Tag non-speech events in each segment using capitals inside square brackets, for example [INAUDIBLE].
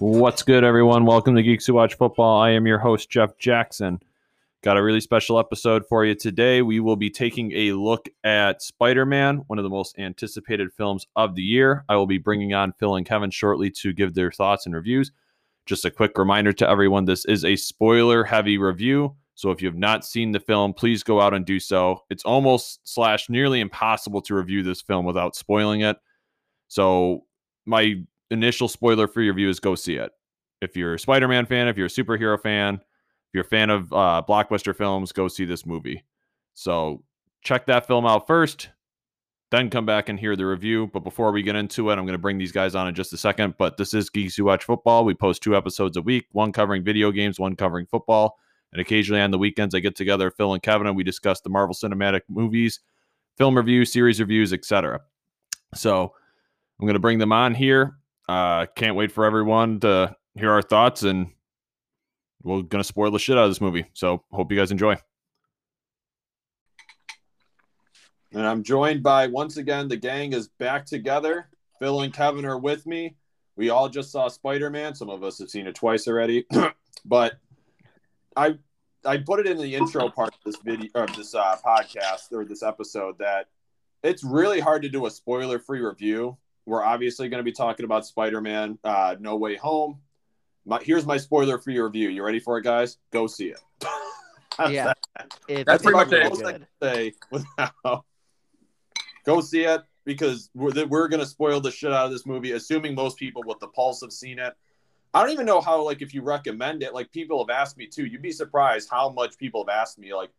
What's good, everyone? Welcome to Geeks Who Watch Football. I am your host, Jeff Jackson. Got a really special episode for you today. We will be taking a look at Spider Man, one of the most anticipated films of the year. I will be bringing on Phil and Kevin shortly to give their thoughts and reviews. Just a quick reminder to everyone this is a spoiler heavy review. So if you have not seen the film, please go out and do so. It's almost slash nearly impossible to review this film without spoiling it. So my initial spoiler for your review is go see it. If you're a Spider Man fan, if you're a superhero fan, if you're a fan of uh, blockbuster films, go see this movie. So check that film out first, then come back and hear the review. But before we get into it, I'm going to bring these guys on in just a second. But this is Geeks Who Watch Football. We post two episodes a week, one covering video games, one covering football. And occasionally on the weekends, I get together Phil and Kevin and we discuss the Marvel Cinematic movies, film reviews, series reviews, etc. So I'm going to bring them on here. Uh, can't wait for everyone to hear our thoughts and we're gonna spoil the shit out of this movie. So hope you guys enjoy. And I'm joined by once again the gang is back together. Phil and Kevin are with me. We all just saw Spider Man. Some of us have seen it twice already, [CLEARS THROAT] but I I put it in the intro part of this video of this uh, podcast or this episode that it's really hard to do a spoiler free review. We're obviously going to be talking about Spider Man uh, No Way Home my, here's my spoiler for your review. You ready for it, guys? Go see it. [LAUGHS] yeah, that. that's pretty much it. Say without go see it because we're, we're going to spoil the shit out of this movie, assuming most people with the pulse have seen it. I don't even know how, like, if you recommend it, like, people have asked me too. You'd be surprised how much people have asked me, like,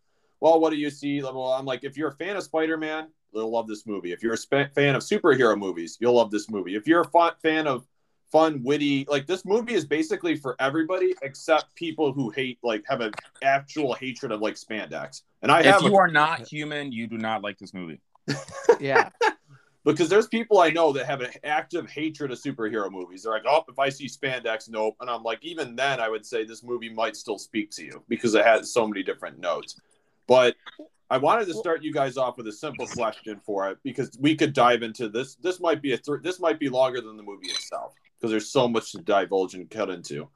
well, what do you see? Well, I'm like, if you're a fan of Spider Man, you'll love this movie. If you're a sp- fan of superhero movies, you'll love this movie. If you're a fan of fun, witty. Like this movie is basically for everybody except people who hate, like, have an actual hatred of like spandex. And I if have. If you a- are not [LAUGHS] human, you do not like this movie. Yeah. [LAUGHS] because there's people I know that have an active hatred of superhero movies. They're like, oh, if I see spandex, nope. And I'm like, even then, I would say this movie might still speak to you because it has so many different notes. But I wanted to start you guys off with a simple question for it because we could dive into this. This might be a th- this might be longer than the movie itself because there's so much to divulge and cut into.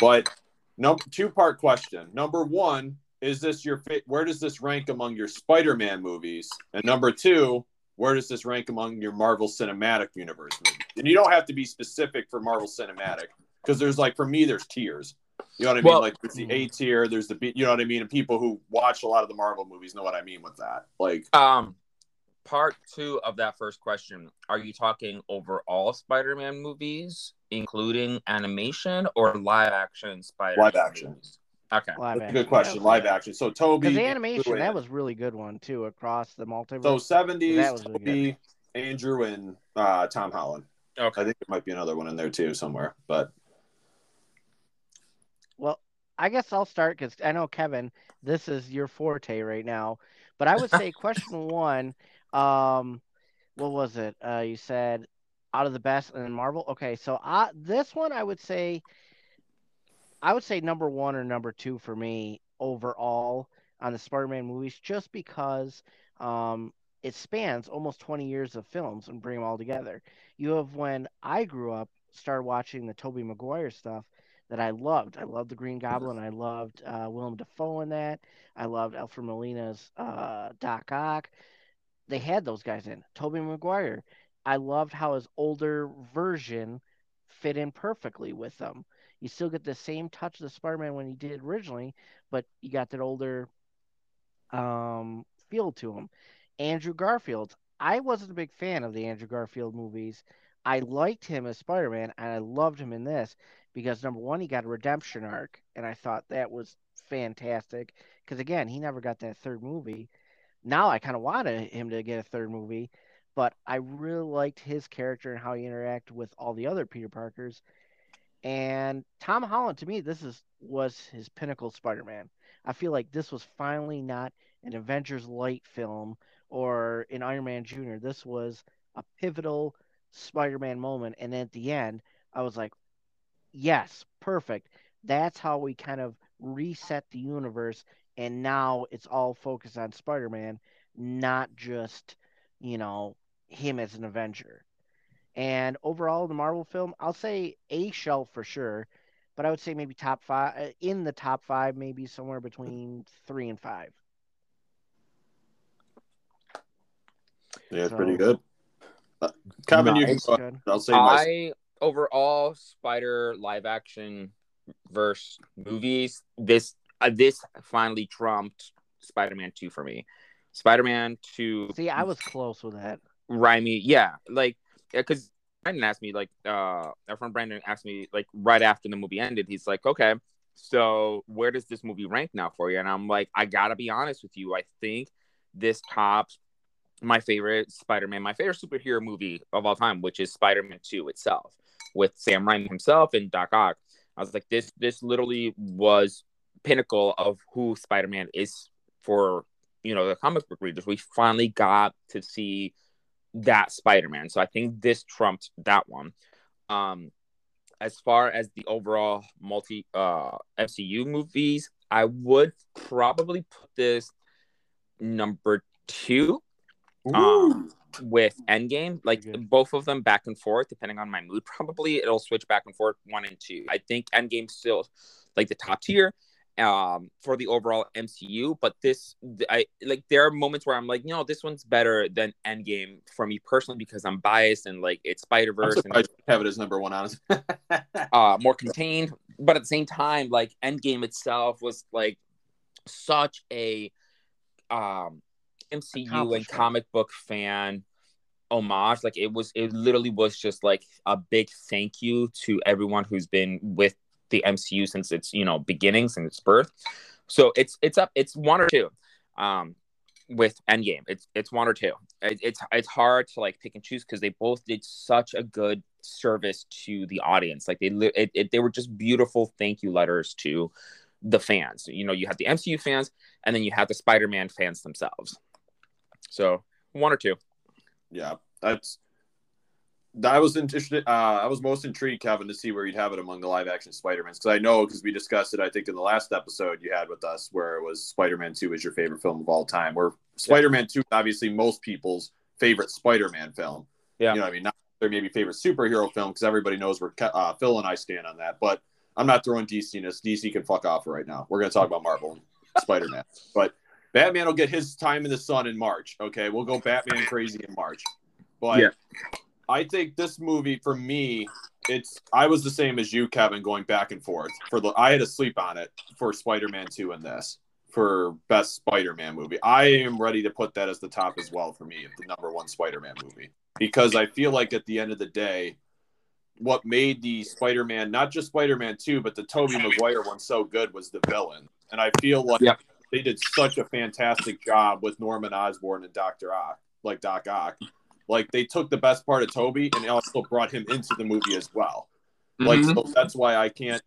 But no, two part question. Number one, is this your where does this rank among your Spider-Man movies? And number two, where does this rank among your Marvel Cinematic Universe movies? And you don't have to be specific for Marvel Cinematic because there's like for me there's tiers. You know what I mean? Well, like there's the A tier, there's the B. You know what I mean? And people who watch a lot of the Marvel movies know what I mean with that. Like, um, part two of that first question are you talking overall spider-man movies including animation or live action Spider-Man? live action movies? Okay. Live action. good question. Live action. So toby the animation that was really good one too across the multiverse. So 70s toby andrew and uh, tom holland. Okay. I think there might be another one in there too somewhere but well i guess i'll start because i know kevin this is your forte right now but i would say [LAUGHS] question one um, what was it? Uh, you said out of the best and then Marvel. Okay, so I, this one I would say, I would say number one or number two for me overall on the Spider-Man movies, just because um, it spans almost 20 years of films and bring them all together. You have when I grew up, started watching the Tobey Maguire stuff that I loved. I loved the Green Goblin. I loved uh, Willem Dafoe in that. I loved Alfred Molina's uh, Doc Ock they had those guys in. Tobey Maguire. I loved how his older version fit in perfectly with them. You still get the same touch of the Spider-Man when he did originally, but you got that older um, feel to him. Andrew Garfield. I wasn't a big fan of the Andrew Garfield movies. I liked him as Spider-Man, and I loved him in this because number one, he got a redemption arc, and I thought that was fantastic. Because again, he never got that third movie now I kind of wanted him to get a third movie, but I really liked his character and how he interacted with all the other Peter Parkers. And Tom Holland, to me, this is was his pinnacle Spider-Man. I feel like this was finally not an Avengers light film or an Iron Man Jr. This was a pivotal Spider-Man moment, and at the end, I was like, "Yes, perfect. that's how we kind of reset the universe and now it's all focused on Spider-Man, not just, you know, him as an Avenger. And overall, the Marvel film, I'll say a shelf for sure, but I would say maybe top five uh, in the top five, maybe somewhere between three and five. Yeah, it's So- pretty good. Uh, Kevin, you can go. Good. I'll say my. I overall Spider live action verse movies. This uh, this finally trumped Spider-Man Two for me. Spider-Man Two, See, I was close with that. Raimi, yeah, like because Brandon asked me like uh our friend Brandon asked me like right after the movie ended. He's like, okay, so where does this movie rank now for you? And I'm like, I gotta be honest with you. I think this tops my favorite Spider-Man, my favorite superhero movie of all time, which is Spider-Man 2 itself, with Sam Raimi himself and Doc Ock. I was like, this this literally was pinnacle of who Spider-Man is for you know the comic book readers. We finally got to see that Spider-Man. So I think this trumped that one. Um as far as the overall multi uh MCU movies, I would probably put this number two um, with Endgame, like both of them back and forth, depending on my mood. Probably it'll switch back and forth one and two. I think Endgame's still like the top tier um for the overall MCU, but this I like there are moments where I'm like, you know, this one's better than Endgame for me personally because I'm biased and like it's Spider I'm Verse and surprised you have it as number one, honestly. [LAUGHS] uh more contained but at the same time like endgame itself was like such a um mcu and comic book fan homage like it was it literally was just like a big thank you to everyone who's been with the mcu since its you know beginnings since its birth. So it's it's up it's one or two um with endgame. It's it's one or two. It, it's it's hard to like pick and choose because they both did such a good service to the audience. Like they it, it, they were just beautiful thank you letters to the fans. You know you have the mcu fans and then you have the spider-man fans themselves. So one or two. Yeah, that's. I was interested. Uh, I was most intrigued, Kevin, to see where you'd have it among the live action Spider Mans because I know because we discussed it. I think in the last episode you had with us, where it was Spider Man Two is your favorite film of all time. Where Spider Man Two, obviously, most people's favorite Spider Man film. Yeah. you know, what I mean, not their maybe favorite superhero film because everybody knows where uh, Phil and I stand on that. But I'm not throwing DC in this. DC can fuck off right now. We're going to talk about Marvel and Spider Man. [LAUGHS] But Batman will get his time in the sun in March. Okay, we'll go Batman crazy in March. But Yeah. I think this movie for me, it's I was the same as you, Kevin, going back and forth for the. I had to sleep on it for Spider Man Two and this for best Spider Man movie. I am ready to put that as the top as well for me, the number one Spider Man movie, because I feel like at the end of the day, what made the Spider Man not just Spider Man Two, but the Tobey Maguire one so good was the villain, and I feel like Yep. they did such a fantastic job with Norman Osborn and Doctor Ock, like Doc Ock. Like they took the best part of Toby and also brought him into the movie as well. Like Mhm. so that's why I can't.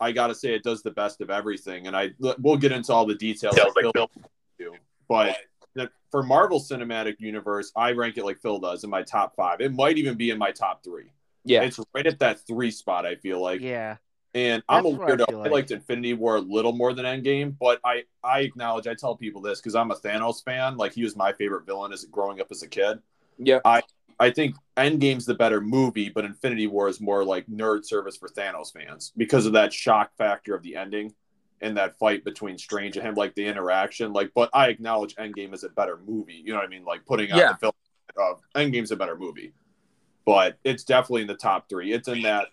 I gotta say it does the best of everything, and I we'll get into all the details. Details like like Phil do. But the, for Marvel Cinematic Universe, I rank it like Phil does in my top five. It might even be in my top three. yeah It's right at that three spot. I feel like, Yeah. and I'm a That's what I weirdo. feel I, liked Infinity War a little more than Endgame, but I I acknowledge. I tell people this because I'm a Thanos fan. Like he was my favorite villain as growing up as a kid. Yeah I I think Endgame's the better movie, but Infinity War is more like nerd service for Thanos fans because of that shock factor of the ending and that fight between Strange and him, like the interaction. Like, but I acknowledge Endgame is a better movie. You know what I mean? Like putting out Yeah. the film of Endgame's a better movie, but it's definitely in the top three. It's in that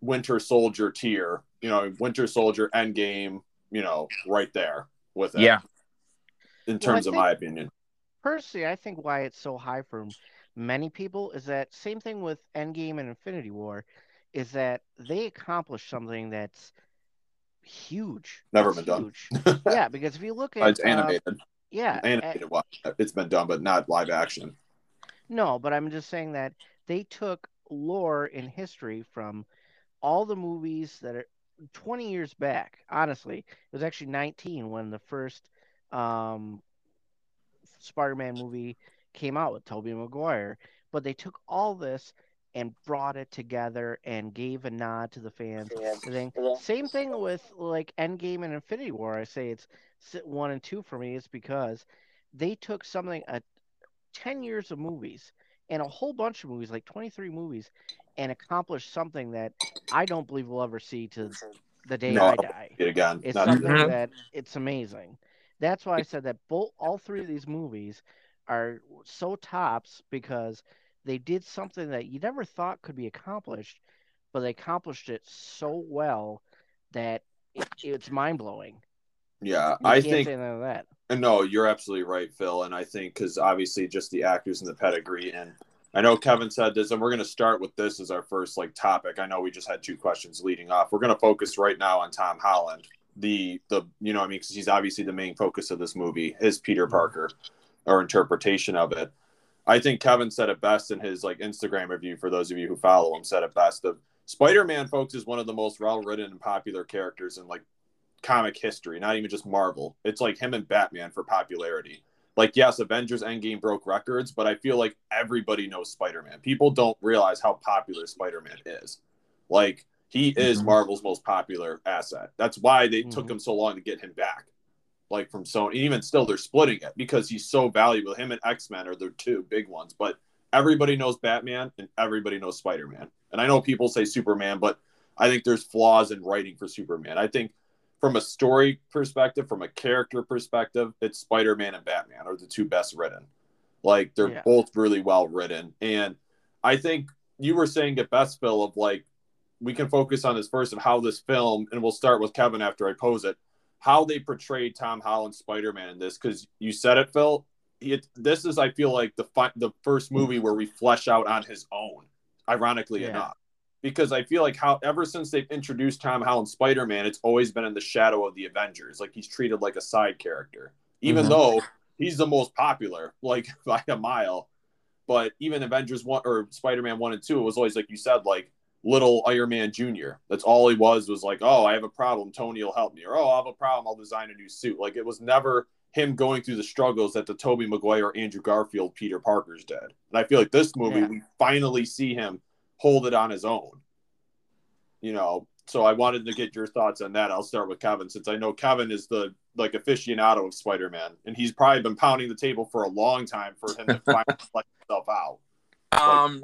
Winter Soldier tier. You know, Winter Soldier, Endgame. You know, right there with it. yeah in Well, I terms of think- my opinion. Personally, I think why it's so high for many people is that same thing with Endgame and Infinity War is that they accomplished something that's huge. Never It's been done. [LAUGHS] yeah, because if you look at It's uh, animated. yeah, a- animated. wa- It's been done, but not live action. No, but I'm just saying that they took lore in history from all the movies that are 20 years back. Honestly, it was actually 19 when the first um, Spider-Man movie came out with Tobey Maguire. But they took all this and brought it together and gave a nod to the fans. Thing. Same thing with like Endgame and Infinity War. I say it's one and two for me is because they took something a 10 years of movies and a whole bunch of movies, like 23 movies, and accomplished something that I don't believe we'll ever see to the day No, I die. It again. It's Not- something that it's amazing. That's why I said that both all three of these movies are so tops because they did something that you never thought could be accomplished, but they accomplished it so well that it, it's mind blowing. yeah, You I can't think say of that. No, you're absolutely right, Phil. And I think because obviously just the actors and the pedigree. And I know Kevin said this, and we're going to start with this as our first like topic. I know we just had two questions leading off. We're going to focus right now on Tom Holland, the the you know I mean because he's obviously the main focus of this movie, is Peter mm-hmm. Parker, or interpretation of it. I think Kevin said it best in his like Instagram review. For those of you who follow him, said it best. Of Spider-Man, folks, is one of the most well-written and popular characters in like comic history, not even just Marvel. It's like him and Batman for popularity. Like, yes, Avengers Endgame broke records, but I feel like everybody knows Spider Man. People don't realize how popular Spider Man is. Like, he is Mhm. Marvel's most popular asset. That's why they took Mhm. him so long to get him back. Like, from Sony. Even still, they're splitting it because he's so valuable. Him and X Men are the two big ones, but everybody knows Batman and everybody knows Spider Man. And I know people say Superman, but I think there's flaws in writing for Superman. I think from a story perspective, from a character perspective, it's Spider Man and Batman are the two best written. Like they're Yeah. both really well written. And I think you were saying it best, Phil, of like we can focus on this first of how this film, and we'll start with Kevin after I pose it, how they portrayed Tom Holland Spider Man in this. Because you said it, Phil. It, this is, I feel like, the fi- the first movie where we flesh out on his own. Ironically Yeah. enough, because I feel like how ever since they've introduced Tom Holland Spider Man, it's always been in the shadow of the Avengers. Like he's treated like a side character, even Mhm. though he's the most popular, like [LAUGHS] by a mile. But even Avengers one or Spider Man one and two, it was always like you said, like little Iron Man Junior. That's all he was. Was like, oh, I have a problem. Tony will help me, or oh, I have a problem. I'll design a new suit. Like it was never him going through the struggles that the Tobey Maguire, Andrew Garfield, Peter Parker's did. And I feel like this movie, Yeah. we finally see him hold it on his own. You know, so I wanted to get your thoughts on that. I'll start with Kevin since I know Kevin is the like aficionado of Spider-Man, and he's probably been pounding the table for a long time for him to [LAUGHS] finally let himself out. Um.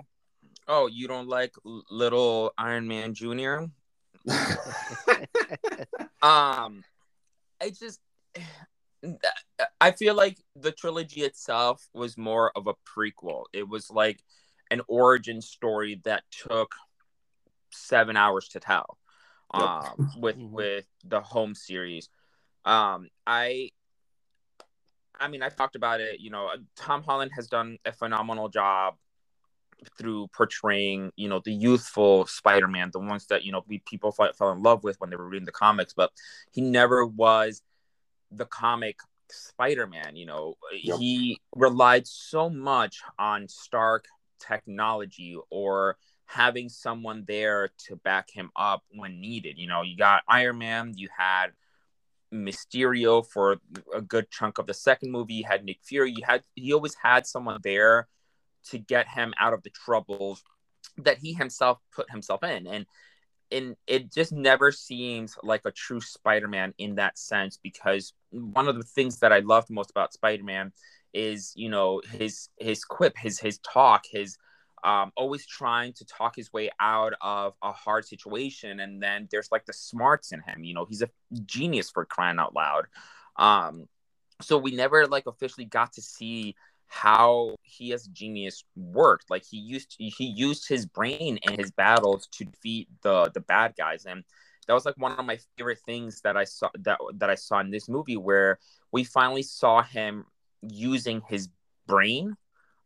Oh, you don't like little Iron Man Junior? [LAUGHS] Um, I just, I feel like the trilogy itself was more of a prequel. It was like an origin story that took seven hours to tell. Yep. Um, with Mhm. with the home series, um, I. I mean, I've talked about it. You know, Tom Holland has done a phenomenal job through portraying, you know, the youthful Spider-Man, the ones that you know we people fell, fell in love with when they were reading the comics. But he never was the comic Spider-Man. You know, Yep. he relied so much on Stark technology or having someone there to back him up when needed. You know, you got Iron Man, you had Mysterio for a good chunk of the second movie. You had Nick Fury. You had he always had someone there to get him out of the troubles that he himself put himself in, and and it just never seems like a true Spider-Man in that sense. Because one of the things that I loved most about Spider-Man is you know his his quip, his his talk, his um, always trying to talk his way out of a hard situation. And then there's like the smarts in him. You know, he's a genius for crying out loud. Um, so we never like officially got to see how he as a genius worked. Like he used he used his brain in his battles to defeat the the bad guys. And that was like one of my favorite things that I saw that that I saw in this movie where we finally saw him using his brain.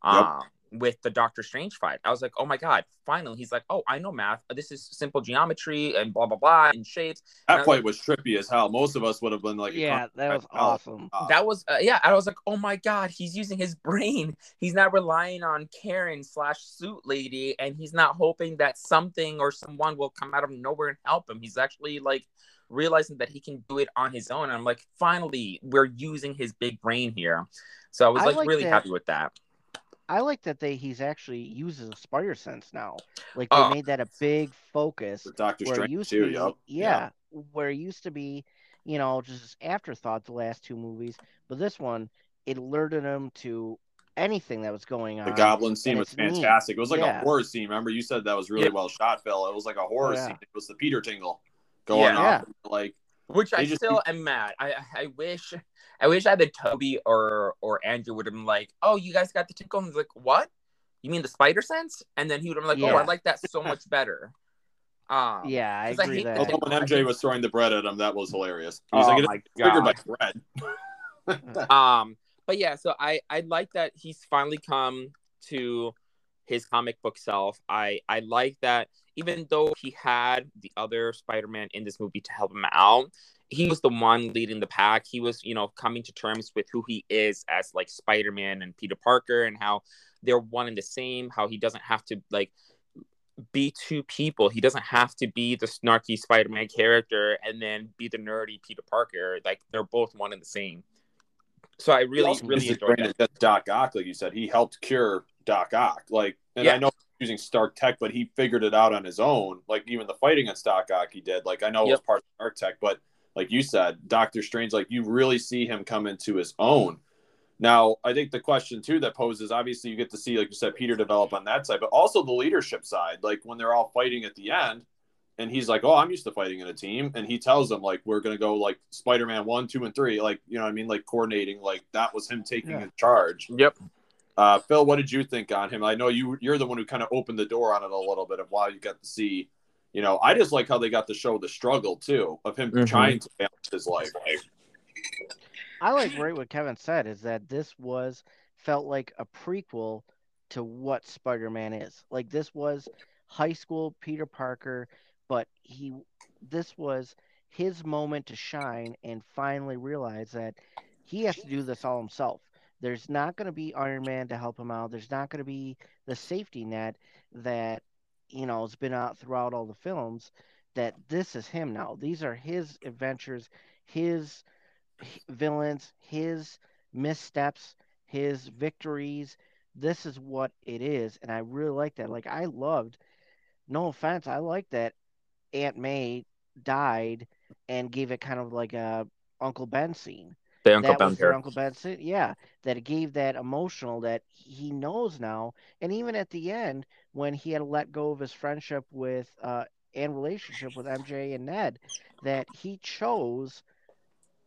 Yep. Um, with the Doctor Strange fight. I was like, oh my god, finally. He's like, oh, I know math. This is simple geometry and blah blah blah and shapes. That And I- fight was trippy as hell. Most of us would have been like, yeah, that was awesome. That was uh, yeah. I was like, oh my god, he's using his [LAUGHS] brain. He's not relying on Karen slash suit lady, and he's not hoping that something or someone will come out of nowhere and help him. He's actually like realizing that he can do it on his own. And I'm like, finally, we're using his big brain here. So I was I like, like really that- happy with that. I like that they he's actually uses a spider sense now. Like they Oh. made that a big focus. With Doctor Strange used too. to be, Yep. yeah, where it used to be, you know, just afterthought the last two movies, but this one it alerted him to anything that was going on. The goblin scene was it's neat. fantastic. It was like Yeah. a horror scene. Remember, you said that was really Yeah. well shot, Phil. It was like a horror yeah. scene. It was the Peter Tingle going Yeah. on. Like Which I just- still am mad. I I wish I wish either Toby or or Andrew would have been like, "Oh, you guys got the tickle." And he's like, "What? You mean the spider sense?" And then he would have been like, "Oh, I like that so much better." Um, Yeah, I agree hate that. the although when MJ was throwing the bread at him, that was hilarious. He was Oh like, my "It's triggered by bread." [LAUGHS] um but yeah so i i like that he's finally come to his comic book self i i like that even though he had the other spider-man in this movie to help him out he was the one leading the pack he was you know coming to terms with who he is as like spider-man and peter parker and how they're one and the same how he doesn't have to like be two people he doesn't have to be the snarky spider-man character and then be the nerdy peter parker like they're both one and the same so I really, also really enjoyed it. Doc Ock, like you said, he helped cure Doc Ock. Like, and Yeah. I know using Stark Tech, but he figured it out on his own. Like even the fighting against Doc Ock, he did. Like I know it was part of Stark Tech, but like you said, Doctor Strange, like you really see him come into his own. Now, I think the question too that poses, obviously, you get to see, like you said, Peter develop on that side, but also the leadership side. Like when they're all fighting at the end, and he's like, "Oh, I'm used to fighting in a team," and he tells them like, "We're gonna go like Spider-Man one, two, and three, like you know, what I mean, like coordinating. Like that was him taking Yeah. charge." Yep. Uh, Phil, what did you think on him? I know you you're the one who kind of opened the door on it a little bit of why you got to see. You know, I just like how they got to show the struggle too of him Mhm. trying to balance his life. I like right what Kevin said is that this was felt like a prequel to what Spider-Man is. Like this was high school Peter Parker, but he this was his moment to shine and finally realize that he has to do this all himself. There's not going to be Iron Man to help him out. There's not going to be the safety net that you know has been out throughout all the films. That this is him now. These are his adventures, his villains, his missteps, his victories. This is what it is, and I really like that. Like I loved. No offense, I like that Aunt May died and gave it kind of like a Uncle Ben scene. The Uncle that Ben was their. Uncle Ben. Yeah, that it gave that emotional that he knows now, and even at the end when he had to let go of his friendship with uh, and relationship with MJ and Ned, that he chose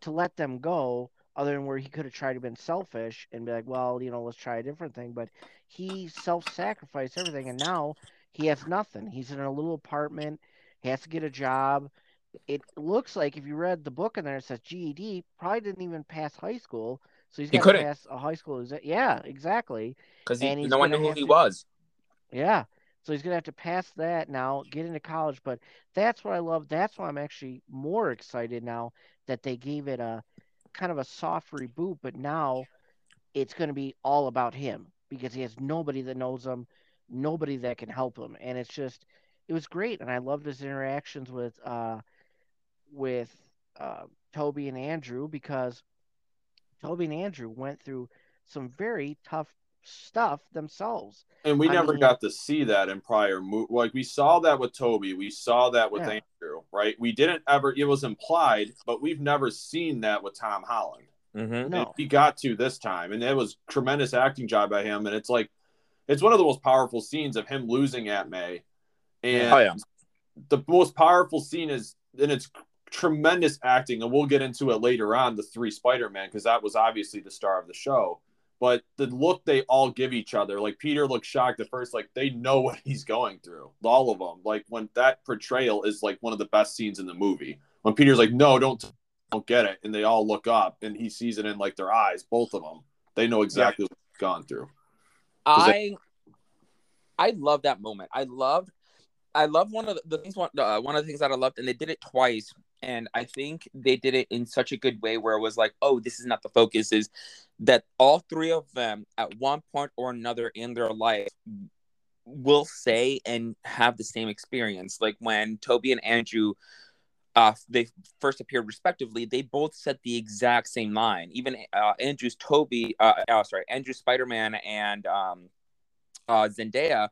to let them go other than where he could have tried to been selfish and be like, well, you know, let's try a different thing. But he self-sacrificed everything, and now he has nothing. He's in a little apartment. He has to get a job. It looks like if you read the book in there, it says GED. Probably didn't even pass high school, so he's He got to pass a high school. exa- Yeah, exactly. Because no one knew who he to- was. Yeah. So he's gonna have to pass that now, get into college. But that's what I love. That's why I'm actually more excited now that they gave it a kind of a soft reboot, but now it's gonna be all about him because he has nobody that knows him, nobody that can help him. And it's just it was great and I loved his interactions with uh with uh Toby and Andrew because Toby and Andrew went through some very tough stuff themselves. And we I never mean- got to see that in prior mo- like we saw that with Toby, we saw that with Yeah. Andrew, right? We didn't ever it was implied, but we've never seen that with Tom Holland. Mm-hmm. No. he got to this time, and it was tremendous acting job by him. And it's like, it's one of the most powerful scenes of him losing at May. And Oh yeah. the most powerful scene is, and it's tremendous acting, and we'll get into it later on. The three Spider Man, because that was obviously the star of the show. But the look they all give each other, like Peter looks shocked at first, like they know [LAUGHS] what he's going through. All of them, like when that portrayal is like one of the best scenes in the movie. When Peter's like, "No, don't, don't get it," and they all look up, and he sees it in like their eyes, both of them. They know exactly what he's gone through. I I love that moment. I loved I love one of the, the things one uh, one of the things that I loved, and they did it twice. And I think they did it in such a good way where it was like, oh, this is not the focus. Is that all three of them at one point or another in their life will say and have the same experience. Like when Toby and Andrew uh, they first appeared respectively, they both said the exact same line. Even uh, Andrew's Toby, uh, oh, sorry, Andrew Spider Man and um, uh, Zendaya,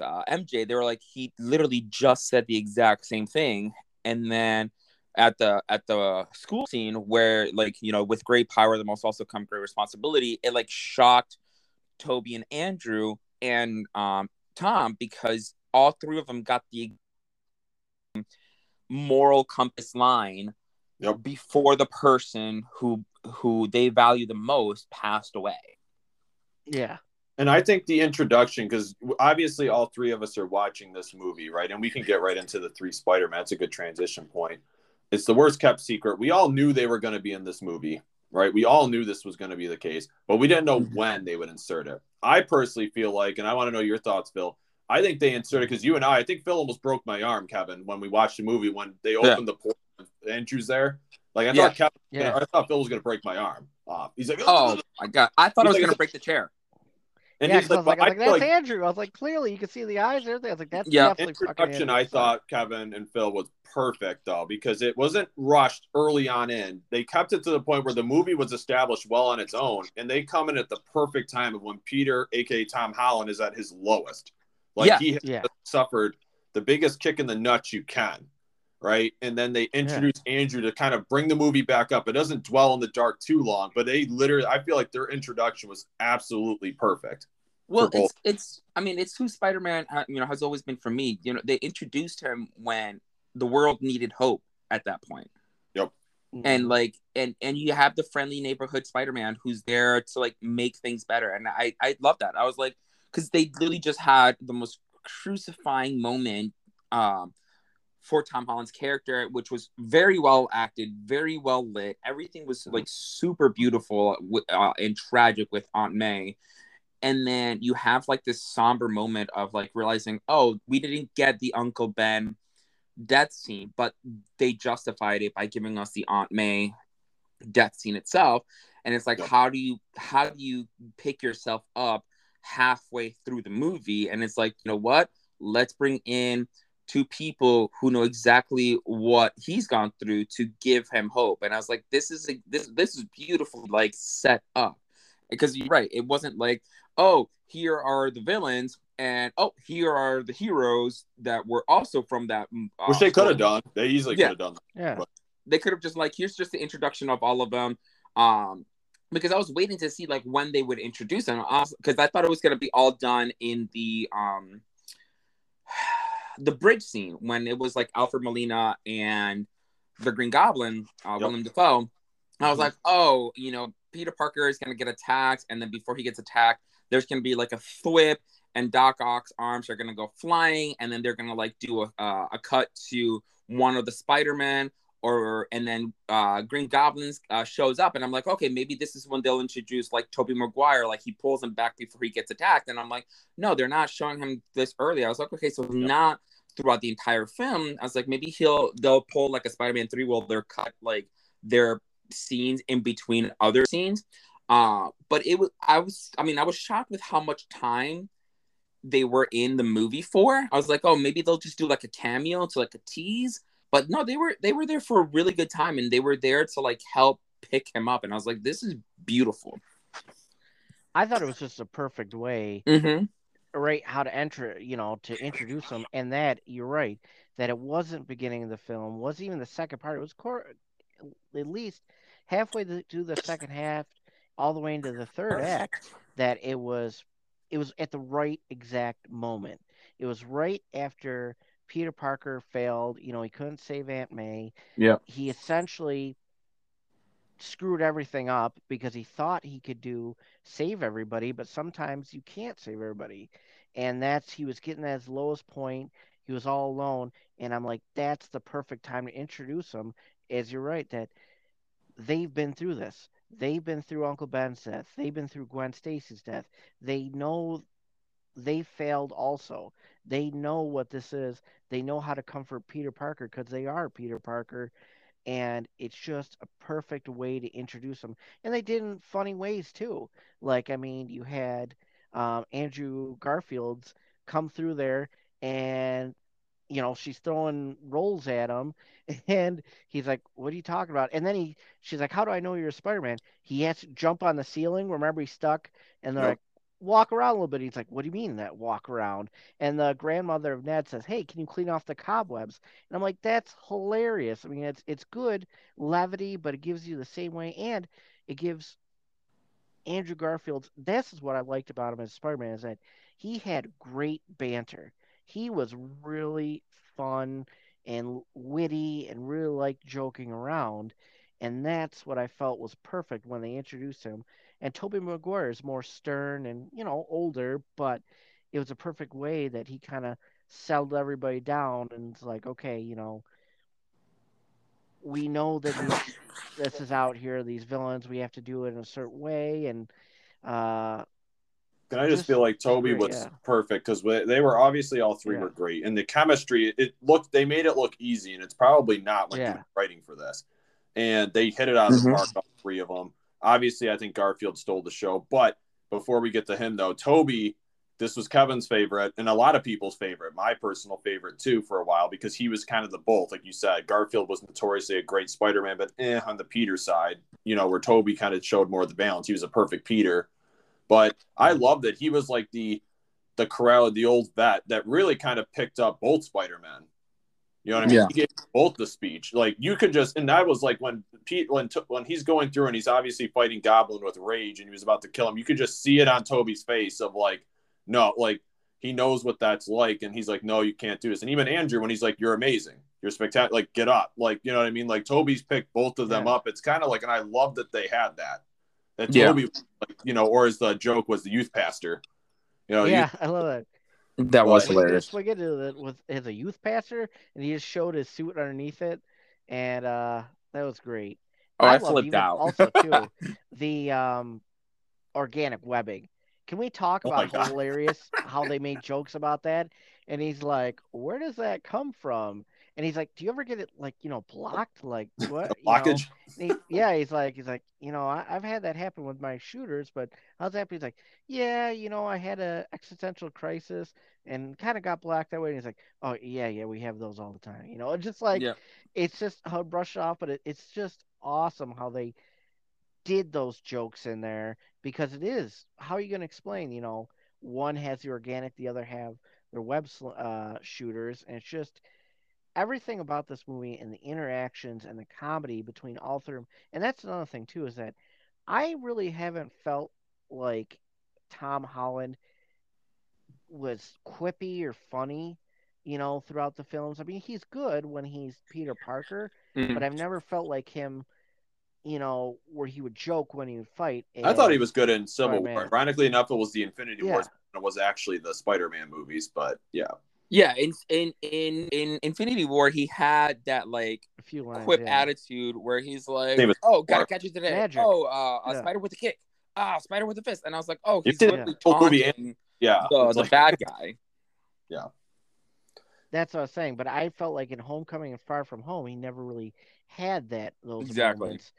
uh, MJ, they were like, he literally just said the exact same thing, and then at the at the school scene where like you know with great power there must also come great responsibility it like shocked toby and andrew and um tom because all three of them got the moral compass line Yep. before the person who who they value the most passed away Yeah. And I think the introduction, because obviously all three of us are watching this movie, right? And we can get right into the three Spider Man. It's a good transition point. It's the worst kept secret. We all knew they were going to be in this movie, right? We all knew this was going to be the case, but we didn't know mm-hmm. when they would insert it. I personally feel like, and I want to know your thoughts, Phil. I think they inserted because you and I, I think Phil almost broke my arm, Kevin, when we watched the movie when they opened the port. Andrew's there. Like I Yeah. thought, Kevin, Yeah. I thought Phil was going to break my arm off. He's like, oh [LAUGHS] my god i thought i was like- gonna break the chair and yeah, he's 'cause I was like, I was like, that's like Andrew. I was like, clearly you can see the eyes and everything. I was like, that's Yeah. definitely fucking introduction Andrew. I So- thought Kevin and Phil was perfect though because it wasn't rushed early on in. They kept it to the point where the movie was established well on its own, and they come in at the perfect time of when Peter, aka Tom Holland, is at his lowest. Like Yeah. he has Yeah. suffered the biggest kick in the nuts you can, right? And then they introduce Andrew to kind of bring the movie back up. It doesn't dwell in the dark too long, but they literally, I feel like their introduction was absolutely perfect. Well, it's it's. I mean, it's who Spider-Man, you know, has always been for me. You know, they introduced him when the world needed hope at that point, Mm-hmm. and like, and and you have the friendly neighborhood Spider-Man who's there to like make things better, and I I love that. I was like, because they literally just had the most crucifying moment, um, for Tom Holland's character, which was very well acted, very well lit. Everything was like super beautiful uh, and tragic with Aunt May. And then you have like this somber moment of like realizing oh we didn't get the uncle ben death scene but they justified it by giving us the aunt may death scene itself. And it's like Yep. how do you how do you pick yourself up halfway through the movie? And it's like you know what? Let's bring in two people who know exactly what he's gone through to give him hope and i was like this is a, this this is beautiful like set up because you're right it wasn't like oh here are the villains and oh here are the heroes that were also from that mm, uh, Which they could have done. They easily Yeah. could have done that. Yeah. they could have just like here's just the introduction of all of them um because i was waiting to see like when they would introduce them because i thought it was going to be all done in the um the bridge scene when it was like alfred molina and the green goblin uh, Yep. william dafoe i was Mhm. like oh you know peter parker is going to get attacked and then before he gets attacked there's going to be like a thwip and doc ock's arms are going to go flying and then they're going to like do a, uh, a cut to one of the spider-man or and then uh, Green Goblins uh, shows up, and I'm like, okay, maybe this is when they'll introduce like Tobey Maguire, like he pulls him back before he gets attacked, and I'm like, no, they're not showing him this early. I was like, okay, so not throughout the entire film. I was like, maybe he'll they'll pull like a Spider-Man three where they're cut like their scenes in between other scenes. Uh, but it was I was I mean I was shocked with how much time they were in the movie for. I was like, oh, maybe they'll just do like a cameo to like a tease but no they were they were there for a really good time and they were there to like help pick him up and i was like this is beautiful I thought it was just a perfect way, mm-hmm. Right? How to enter, you know, to introduce them, and that you're right that it wasn't beginning of the film, wasn't even the second part. It was cor- at least halfway th- through the second half, all the way into the third act. That it was, it was at the right exact moment. It was right after Peter Parker failed. You know, he couldn't save Aunt May. Yeah. He essentially screwed everything up because he thought he could do save everybody, but sometimes you can't save everybody. And that's he was getting at his lowest point. He was all alone, and I'm like, that's the perfect time to introduce him. As you're right that they've been through this. They've been through Uncle Ben's death. They've been through Gwen Stacy's death. They know they failed also. They know what this is. They know how to comfort Peter Parker because they are Peter Parker and it's just a perfect way to introduce them. And they did in funny ways too. Like I mean, you had um, Andrew Garfield's come through there, and you know she's throwing rolls at him, [LAUGHS] and he's like, "What are you talking about?" And then he, she's like, "How do I know you're a Spider-Man?" He has to jump on the ceiling. Remember, he's stuck, and they're Yep. like, walk around a little bit. He's like, what do you mean that walk around? And the grandmother of Ned says, hey, can you clean off the cobwebs? And I'm like, that's hilarious. I mean, it's it's good levity, but it gives you the same way, and it gives Andrew Garfield's This is what I liked about him as Spider-Man is that he had great banter. He was really fun and witty and really liked joking around. And that's what I felt was perfect when they introduced him. And Tobey Maguire is more stern and, you know, older, but it was a perfect way that he kind of settled everybody down and it's like, okay, you know, we know that these, [LAUGHS] this is out here, these villains, we have to do it in a certain way. And, uh, Can I just, Just feel like Toby was yeah. perfect because they were obviously all three Yeah. were great, and the chemistry it looked they made it look easy, and it's probably not when Yeah. you're writing for this. And they hit it out of the Mhm. park, all three of them. Obviously, I think Garfield stole the show, but before we get to him though, Toby, this was Kevin's favorite and a lot of people's favorite, my personal favorite too for a while because he was kind of the both, like you said. Garfield was notoriously a great Spider-Man, but eh, on the Peter side, you know, where Toby kind of showed more of the balance. He was a perfect Peter. But I love that he was like the the corral, the old vet that really kind of picked up both Spider Men. You know what I mean? Yeah. He gave both the speech. Like you could just, and that was like when Pete when when he's going through and he's obviously fighting Goblin with rage and he was about to kill him. You could just see it on Toby's face of like, no, like he knows what that's like, and he's like, no, you can't do this. And even Andrew when he's like, you're amazing, you're spectacular, like get up, like you know what I mean? Like Toby's picked both of them Yeah. up. It's kind of like, and I love that they had that. That Yeah. Toby, like, you know, or as the joke was the youth pastor. You know, yeah, I love that. That was Well, hilarious. Into it with as a youth pastor, and he just showed his suit underneath it, and uh, that was great. Oh, I loved flipped out. Also, too, [LAUGHS] the um, organic webbing. Can we talk Oh about [LAUGHS] how hilarious how they made jokes about that? And he's like, "Where does that come from?" And he's like, "Do you ever get it like you know blocked? Like [LAUGHS] what? the you know?" blockage. He- yeah, he's like, he's like, you know, I, I've had that happen with my shooters, but how's that? happen?" He's like, yeah, you know, I had a existential crisis and kind of got blocked that way. And he's like, oh yeah, yeah, we have those all the time. You know, it's [LAUGHS] just like, Yeah. it's just how brush off, but it, it's just awesome how they did those jokes in there because it is. How are you going to explain? You know, one has the organic, the other have their web uh, shooters, and it's just everything about this movie and the interactions and the comedy between all three. And that's another thing too is that I really haven't felt like Tom Holland was quippy or funny, you know, throughout the films. I mean, he's good when he's Peter Parker, Mhm. but I've never felt like him, you know, where he would joke when he would fight. I thought he was good in Civil. War. Ironically enough, it was the Infinity Yeah. Wars. It was actually the Spider-Man movies, but yeah, Yeah, in in in in Infinity War, he had that like a few lines. quip yeah. attitude where he's like, "Oh, gotta Mark. catch you today." Magic. Oh, uh, a Yeah. spider with a kick. Ah, spider with a fist. And I was like, "Oh, he's did literally the whole movie taunting yeah. the, It's the like- bad guy." [LAUGHS] Yeah, that's what I was saying. But I felt like in Homecoming and Far From Home, he never really had that those Exactly. moments.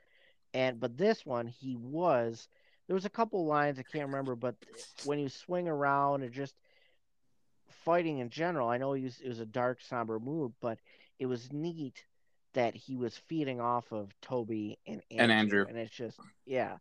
And but this one, he was. There was a couple lines I can't remember, but when you swing around and just fighting in general, I know he was, it was a dark, somber mood, but it was neat that he was feeding off of Toby and Andrew, And Andrew. and it's just yeah.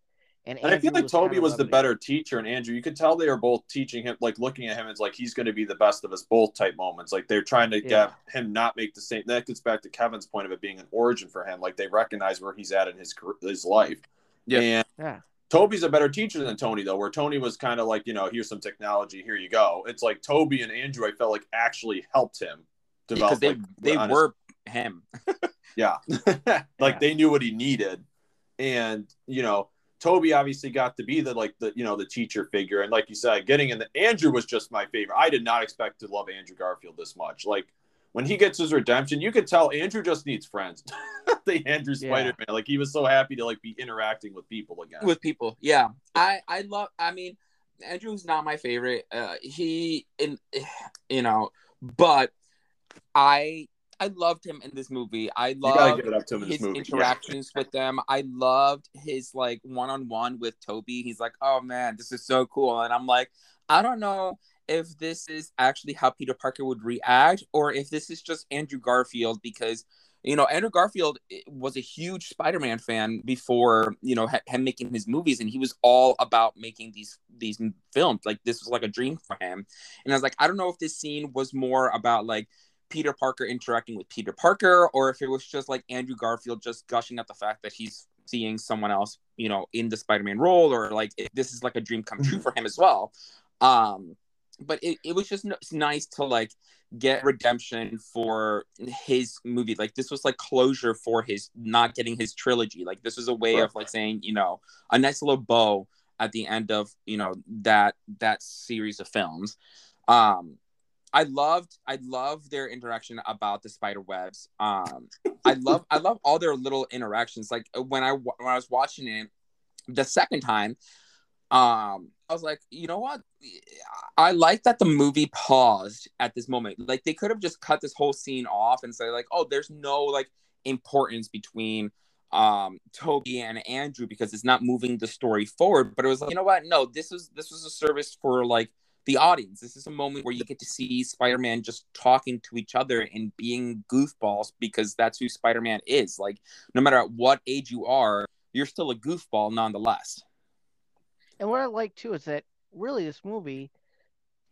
And, And I feel Andrew like Toby kinda was the levied it. better teacher, and Andrew, you could tell they were both teaching him, like looking at him as like he's going to be the best of us both type moments. Like they're trying to Yeah. get him not make the same. That gets back to Kevin's point of it being an origin for him. Like they recognize where he's at in his his life. Yeah. And Yeah. Toby's a better teacher than Tony, though, where Tony was kind of like, you know, here's some technology, here you go. It's like Toby and Andrew, I felt like actually helped him develop. Because they like, they his- were him. [LAUGHS] yeah. [LAUGHS] like Yeah. they knew what he needed. And, you know, Toby obviously got to be the like the you know the teacher figure. And like you said, getting in the Andrew was just my favorite. I did not expect to love Andrew Garfield this much. Like when he gets his redemption, you could tell Andrew just needs friends. [LAUGHS] the Andrew Yeah. Spider-Man. Like he was so happy to like be interacting with people again. with people. Yeah, I I love. I mean, Andrew's not my favorite. Uh, he in [SIGHS] you know, but I I loved him in this movie. I loved give it up to him in his movie. interactions with them. I loved his like one on one with Toby. He's like, "Oh man, this is so cool," and I'm like, I don't know if this is actually how Peter Parker would react, or if this is just Andrew Garfield because you know, Andrew Garfield eh, was a huge Spider-Man fan before, you know, him making his movies, and he was all about making these these films. Like this was like a dream for him. And I was like, I don't know if this scene was more about like Peter Parker interacting with Peter Parker, or if it was just like Andrew Garfield just gushing at the fact that he's seeing someone else, you know, in the Spider-Man role, or like this is like a dream come true [LAUGHS] for him as well. Um, but it, it was just nice to like get redemption for his movie. Like this was like closure for his not getting his trilogy. Like this was a way of like saying you know a nice little bow at the end of you know that that series of films. Um i loved i loved their interaction about the spider webs. Um i love i love all their little interactions. Like when i when i was watching it the second time um I was like, you know what? I like that the movie paused at this moment. Like they could have just cut this whole scene off and say like, oh, there's no like importance between um Tobey and Andrew because it's not moving the story forward. But it was like, you know what? No, this was this was a service for like the audience. This is a moment where you get to see Spider-Man just talking to each other and being goofballs because that's who Spider-Man is. Like no matter at what age you are, you're still a goofball nonetheless. And what I like too is that really this movie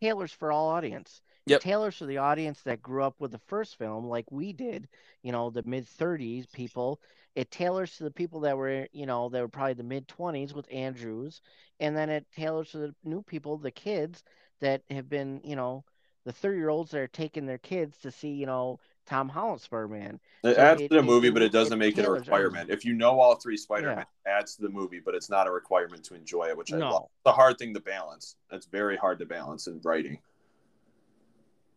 tailors for all audience. Yep. It tailors for the audience that grew up with the first film, like we did, you know, the mid 30s people. It tailors to the people that were, you know, that were probably the mid 20s with Andrews. And then it tailors to the new people, the kids that have been, you know, the 30 year olds that are taking their kids to see, you know, Tom Holland Spider-Man. It so adds it, to the movie, it, but it doesn't it make it a requirement. If you know all three Spider-Man, yeah. adds to the movie, but it's not a requirement to enjoy it, which I no. love. It's a hard thing to balance. It's very hard to balance in writing.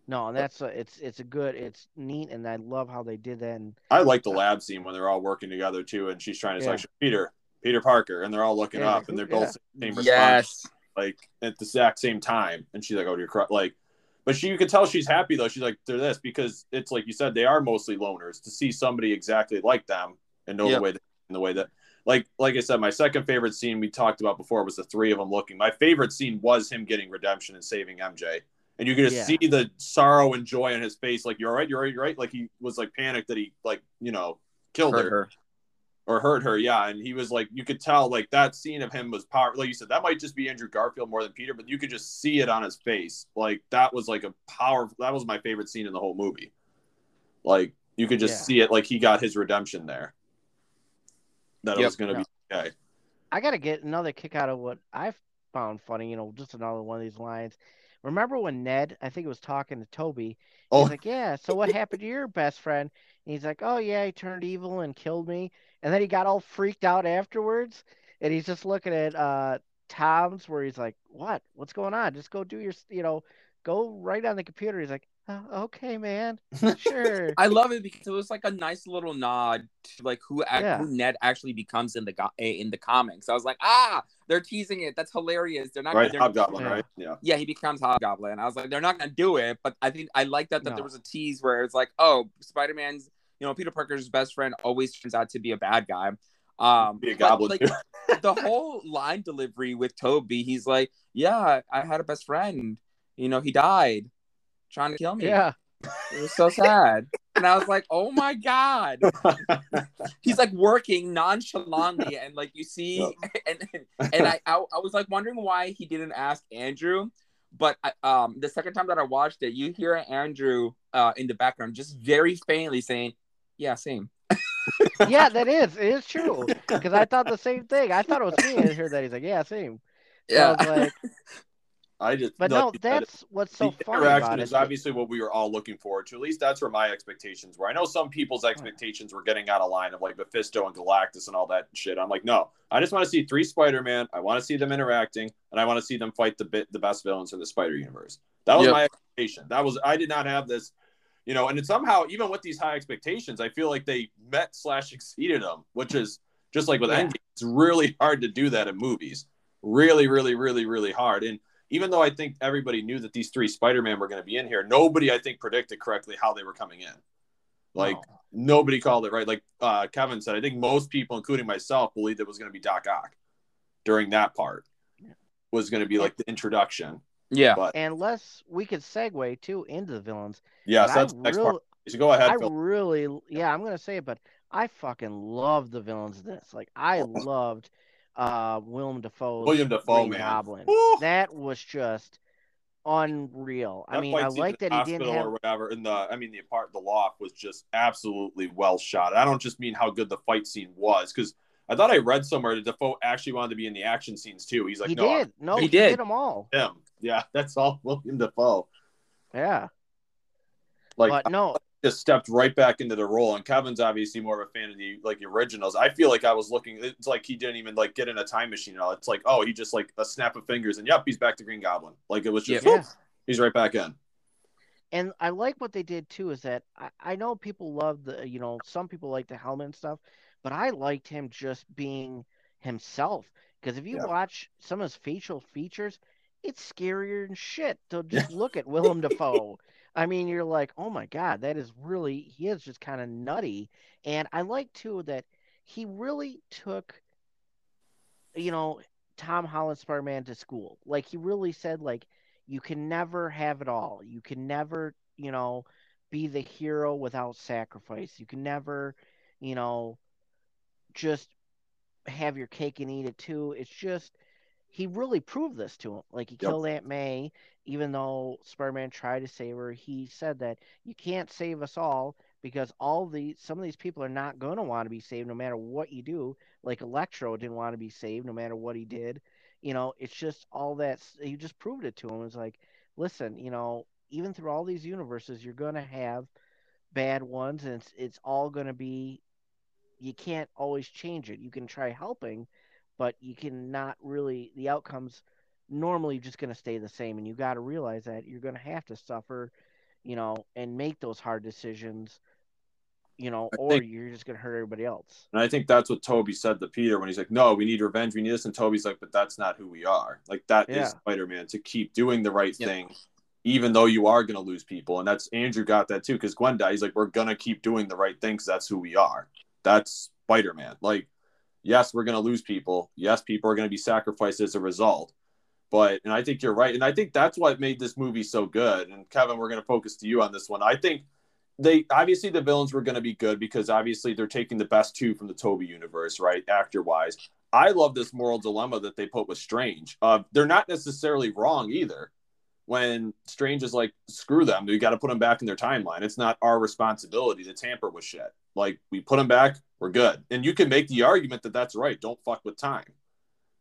No, and that's a, it's it's a good, it's neat, and I love how they did that. And, I like the lab scene when they're all working together too, and she's trying to yeah. say Peter, Peter Parker, and they're all looking yeah, up, and they're both yeah. same response, yes. like at the exact same time, and she's like, "Oh, you're like." But she, you can tell she's happy though. She's like, they're this because it's like you said, they are mostly loners. To see somebody exactly like them and know yep. the way that, the way that, like, like I said, my second favorite scene we talked about before was the three of them looking. My favorite scene was him getting redemption and saving MJ, and you could just yeah. see the sorrow and joy on his face. Like, you're all right, you're all right, you're right. Like he was like panicked that he like you know killed her. her or hurt her. Yeah, and he was like, you could tell like that scene of him was power. Like you said, that might just be Andrew Garfield more than Peter, but you could just see it on his face. Like that was like a power. That was my favorite scene in the whole movie. Like you could just yeah. see it. Like he got his redemption there. That yep. was going to yeah. be okay. I got to get another kick out of what I found funny. You know, just another one of these lines. Remember when Ned, I think, it was talking to Tobey. Oh. He's like, "Yeah, so what happened to your best friend?" And he's like, "Oh yeah, he turned evil and killed me." And then he got all freaked out afterwards, and he's just looking at uh, Tom's where he's like, "What? What's going on? Just go do your, you know, go right on the computer." He's like, oh, "Okay, man, sure." [LAUGHS] I love it because it was like a nice little nod to like who, yeah. who Ned actually becomes in the go- eh, in the comics. I was like, "Ah, they're teasing it. That's hilarious." They're not right. They're, Hobgoblin, yeah. right? Yeah. Yeah, he becomes Hobgoblin. I was like, they're not gonna do it, but I think I like that that no. there was a tease where it's like, "Oh, Spider Man's." You know, Peter Parker's best friend always turns out to be a bad guy. Um, be a goblin. Like, the whole line delivery with Tobey, he's like, "Yeah, I had a best friend. You know, he died trying to kill me. Yeah, it was so sad." and I was like, "Oh my god!" [LAUGHS] he's like working nonchalantly, and like you see, [LAUGHS] and and I, I I was like wondering why he didn't ask Andrew but um, the second time that I watched it, you hear Andrew uh, in the background just very faintly saying, yeah, same. yeah, that is. It is true. Because I thought the same thing. I thought it was me. I heard that. He's like, yeah, same. So yeah. I like, [LAUGHS] I just, but no, that's what's so the funny. Interaction is obviously what we were all looking forward to. At least that's where my expectations were. I know some people's hmm. expectations were getting out of line of like Mephisto and Galactus and all that shit. I'm like, no, I just want to see three Spider-Man. I want to see them interacting, and I want to see them fight the bit the best villains in the Spider Universe. That was yep. my expectation. That was I did not have this you know, and somehow even with these high expectations, I feel like they met slash exceeded them, which is just like with yeah. Endgame. It's really hard to do that in movies. Really, really, really, really hard. And even though I think everybody knew that these three Spider-Man were going to be in here, nobody I think predicted correctly how they were coming in. Like no. nobody called it right. Like uh, Kevin said, I think most people, including myself, believed it was going to be Doc Ock during that part. Was going to be like the introduction. Yeah. But, Unless we could segue too into the villains. Yeah, so that's I, real, So go ahead, I Phil. really, yeah, I'm gonna say it, but I fucking love the villains of this. Like, I [LAUGHS] loved uh Willem Dafoe's William Dafoe, Green man. Goblin. Woo! That was just unreal. I mean, I fight like that he didn't have. or whatever in the I mean the apart the loft was just absolutely well shot. I don't just mean how good the fight scene was because I thought I read somewhere that Dafoe actually wanted to be in the action scenes too. He's like, he no, I'm did. No, He he, did. did them all. him. Yeah, [LAUGHS] that's all William Dafoe. Yeah, Like but no, just stepped right back into the role. And Kevin's obviously more of a fan of the like the originals. I feel like I was looking. It's like he didn't even like get in a time machine. At all. It's like oh, he just like a snap of fingers and yep, he's back to Green Goblin. Like it was just Yeah. he's right back in. and I like what they did too. Is that I, I know people love the you know some people like the helmet and stuff, but I liked him just being himself. Because if you Yeah. watch some of his facial features, it's scarier than shit to just look at Willem Dafoe. [LAUGHS] I mean, you're like, oh my god, that is really he is just kind of nutty. And I like too that he really took, you know, Tom Holland Spider Man to school. Like he really said, like you can never have it all. You can never, you know, be the hero without sacrifice. You can never, you know, just have your cake and eat it too. It's just he really proved this to him. Like he Yep. killed Aunt May, even though Spider-Man tried to save her. He said that you can't save us all because all the some of these people are not going to want to be saved no matter what you do. Like Electro didn't want to be saved no matter what he did. You know, it's just all that he just proved it to him. It's like, listen, you know, even through all these universes, you're going to have bad ones, and it's it's all going to be. You can't always change it. You can try helping, but you cannot really. The outcomes normally just going to stay the same, and you got to realize that you're going to have to suffer, you know, and make those hard decisions, you know, I or think- you're just going to hurt everybody else. And I think that's what Tobey said to Peter when he's like, "No, we need revenge. We need this." And Tobey's like, "But that's not who we are. Like that is Yeah. Spider-Man to keep doing the right Yeah. thing, even though you are going to lose people." And that's Andrew got that too because Gwen died. He's like, "We're gonna keep doing the right thing because that's who we are. That's Spider-Man. Like, yes, we're gonna lose people. Yes, people are gonna be sacrificed as a result." But and I think you're right, and I think that's what made this movie so good. And Kevin, we're gonna focus to you on this one. I think they obviously the villains were going to be good because obviously they're taking the best two from the Tobey universe, right? Actor wise, I love this moral dilemma that they put with Strange. Uh, they're not necessarily wrong either. When Strange is like, screw them, we got to put them back in their timeline. It's not our responsibility to tamper with shit. Like we put them back, we're good. And you can make the argument that that's right. Don't fuck with time,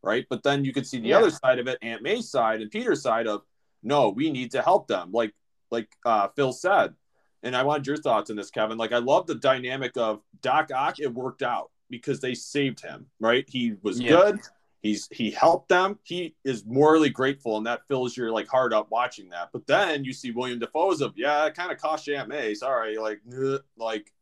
right? But then you can see the Yeah. other side of it, Aunt May's side and Peter's side of, no, we need to help them. Like like uh, Phil said, and I wanted your thoughts on this, Kevin. Like, I love the dynamic of Doc Ock. It worked out because they saved him, right? He was Yeah. good. He's he helped them. He is morally grateful, and that fills your like heart up watching that. But then you see William Dafoe's of, yeah, it kind of cost you Aunt May. Sorry, like, "Ugh," like,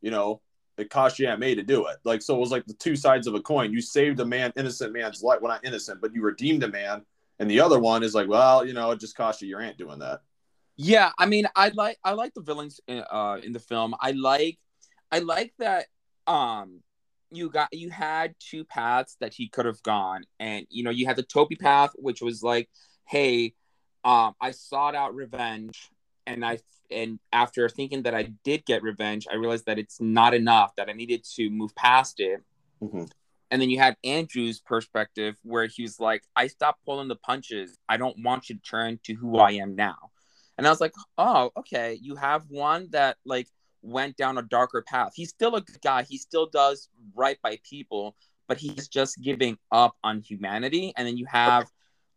you know, it cost you May to do it. Like, so it was like the two sides of a coin. You saved a man, innocent man's life. Well, not innocent, but you redeemed a man. And the other one is like, well, you know, it just cost you your aunt doing that. Yeah, I mean, I like I like the villains in, uh, in the film. I like I like that um you got you had two paths that he could have gone, and you know you had the Tobey path, which was like, hey, um, I sought out revenge, and I and after thinking that I did get revenge, I realized that it's not enough. That I needed to move past it. Mhm. And then you had Andrew's perspective where he was like, I stopped pulling the punches. I don't want you to turn to who I am now. And I was like, oh, okay. You have one that like went down a darker path. He's still a good guy. He still does right by people, but he's just giving up on humanity. And then you have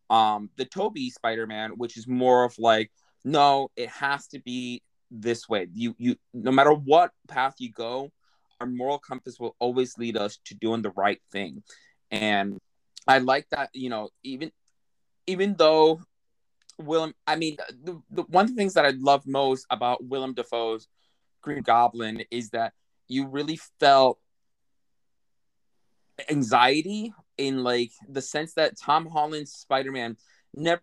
um the Tobey Spider-Man, which is more of like, no, it has to be this way. You you no matter what path you go, our moral compass will always lead us to doing the right thing. And I like that, you know, even even though Willem, I mean, the, the one of the things that I love most about Willem Dafoe's Green Goblin is that you really felt anxiety in like the sense that Tom Holland's Spider-Man never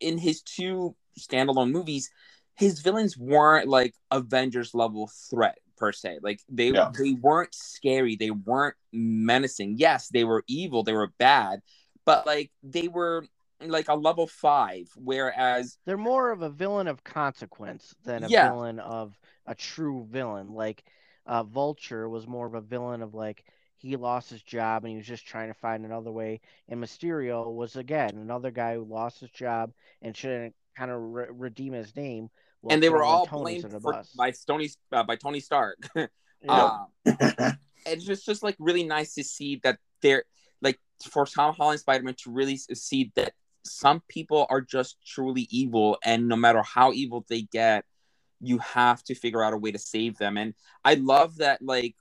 in his two standalone movies, his villains weren't like Avengers level threat per se. Like they Yeah. they weren't scary, they weren't menacing. Yes, they were evil, they were bad, but like they were like a level five, whereas They're more of a villain of consequence than a Yeah. villain of a true villain. Like uh, Vulture was more of a villain of like he lost his job and he was just trying to find another way. And Mysterio was again another guy who lost his job and shouldn't kind of re- redeem his name. Well, and they were all Tony's blamed the for, by Tony uh, by Tony Stark. [LAUGHS] Yeah. Um, it's just just like really nice to see that they're like for Tom Holland Spider Man to really see that some people are just truly evil, and no matter how evil they get, you have to figure out a way to save them. And I love that like.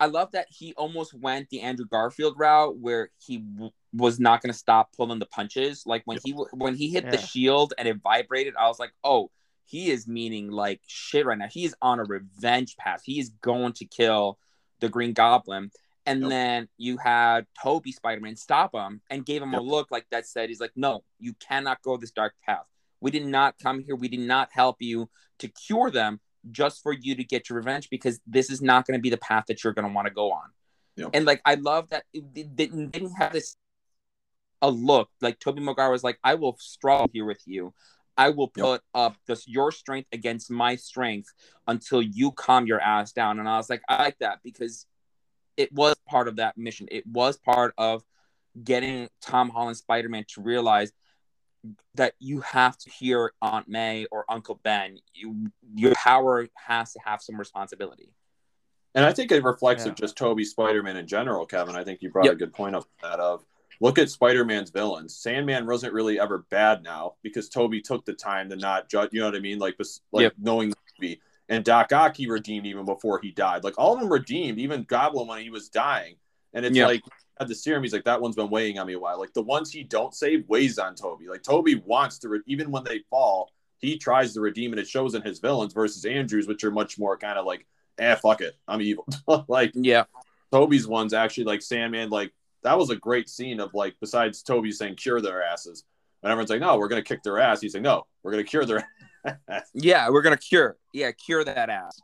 I love that he almost went the Andrew Garfield route where he w- was not going to stop pulling the punches. Like when he w- when he hit the shield and it vibrated, I was like, "Oh, he is meaning like shit right now. He's on a revenge path. He is going to kill the Green Goblin. And Yep. then you had Tobey Spider Man stop him and gave him a look like that said, he's like, no, you cannot go this dark path. We did not come here. We did not help you to cure them just for you to get your revenge because this is not going to be the path that you're going to want to go on. Yep. And like, I love that it didn't, didn't have this a look like Tobey Maguire was like, I will struggle here with you. I will Yep. put up this your strength against my strength until you calm your ass down. And I was like, I like that because it was part of that mission. It was part of getting Tom Holland Spider Man to realize that you have to hear Aunt May or Uncle Ben. You, your power has to have some responsibility. And I think it reflects Yeah. of just Tobey Spider Man in general, Kevin. I think you brought Yep. a good point up that of look at Spider Man's villains. Sandman wasn't really ever bad now because Tobey took the time to not judge. You know what I mean? Like, bes- like Yep. knowing the movie. And Doc Ock he redeemed even before he died. Like all of them redeemed, even Goblin when he was dying. And it's Yeah. like at the serum, he's like that one's been weighing on me a while. Like the ones he don't save weighs on Tobey. Like Tobey wants to re- even when they fall, he tries to redeem, and it shows in his villains versus Andrews, which are much more kind of like, eh, fuck it, I'm evil. [LAUGHS] like Yeah. Tobey's ones actually like Sandman, like that was a great scene of like besides Tobey saying cure their asses. And everyone's like, no, we're gonna kick their ass. He's like, no, we're gonna cure their [LAUGHS] ass. Yeah. We're going to cure. Yeah. Cure that ass.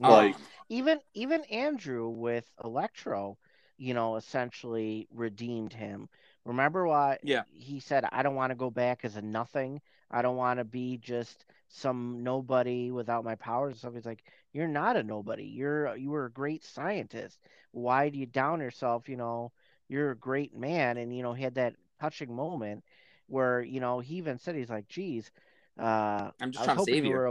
like even even Andrew with Electro, you know, essentially redeemed him. Remember why Yeah. he said, I don't want to go back as a nothing. I don't want to be just some nobody without my powers and stuff. He's like, You're not a nobody. You're you were a great scientist. Why do you down yourself? You know, you're a great man. And you know, he had that touching moment where, you know, he even said he's like, geez, uh I'm just trying to save you you.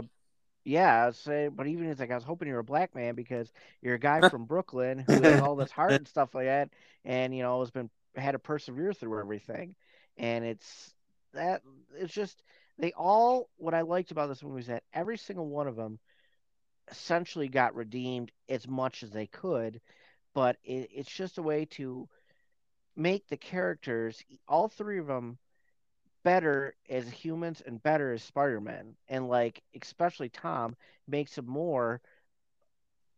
Yeah, saying, but even he's like, I was hoping you were a black man because you're a guy [LAUGHS] from Brooklyn who has all this heart and [LAUGHS] stuff like that, and you know has been had to persevere through everything, and it's that it's just they all what I liked about this movie is that every single one of them essentially got redeemed as much as they could, but it, it's just a way to make the characters all three of them better as humans and better as Spider-Man. And like especially Tom makes him more